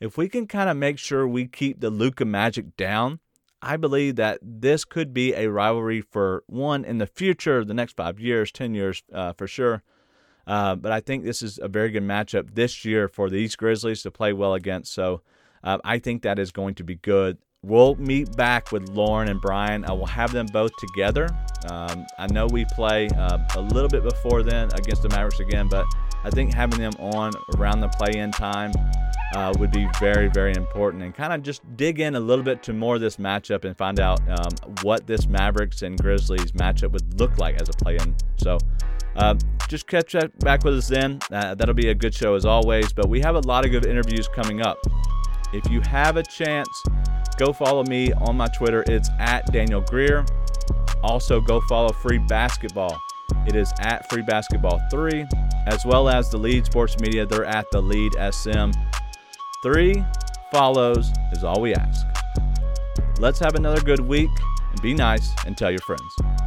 If we can kind of make sure we keep the Luka Magic down, I believe that this could be a rivalry for one in the future, the next five years, 10 years uh, for sure. Uh, but I think this is a very good matchup this year for these Grizzlies to play well against. So uh, I think that is going to be good. We'll meet back with Lauren and Brian. I will have them both together. Um, I know we play uh, a little bit before then against the Mavericks again, but I think having them on around the play in time uh, would be very, very important and kind of just dig in a little bit to more of this matchup and find out um, what this Mavericks and Grizzlies matchup would look like as a play in. So, uh, just catch back with us then. Uh, that'll be a good show as always. But we have a lot of good interviews coming up. If you have a chance, go follow me on my Twitter. It's at Daniel Greer. Also, go follow Free Basketball. It is at Free Basketball 3, as well as the Lead Sports Media. They're at the Lead SM. Three follows is all we ask. Let's have another good week and be nice and tell your friends.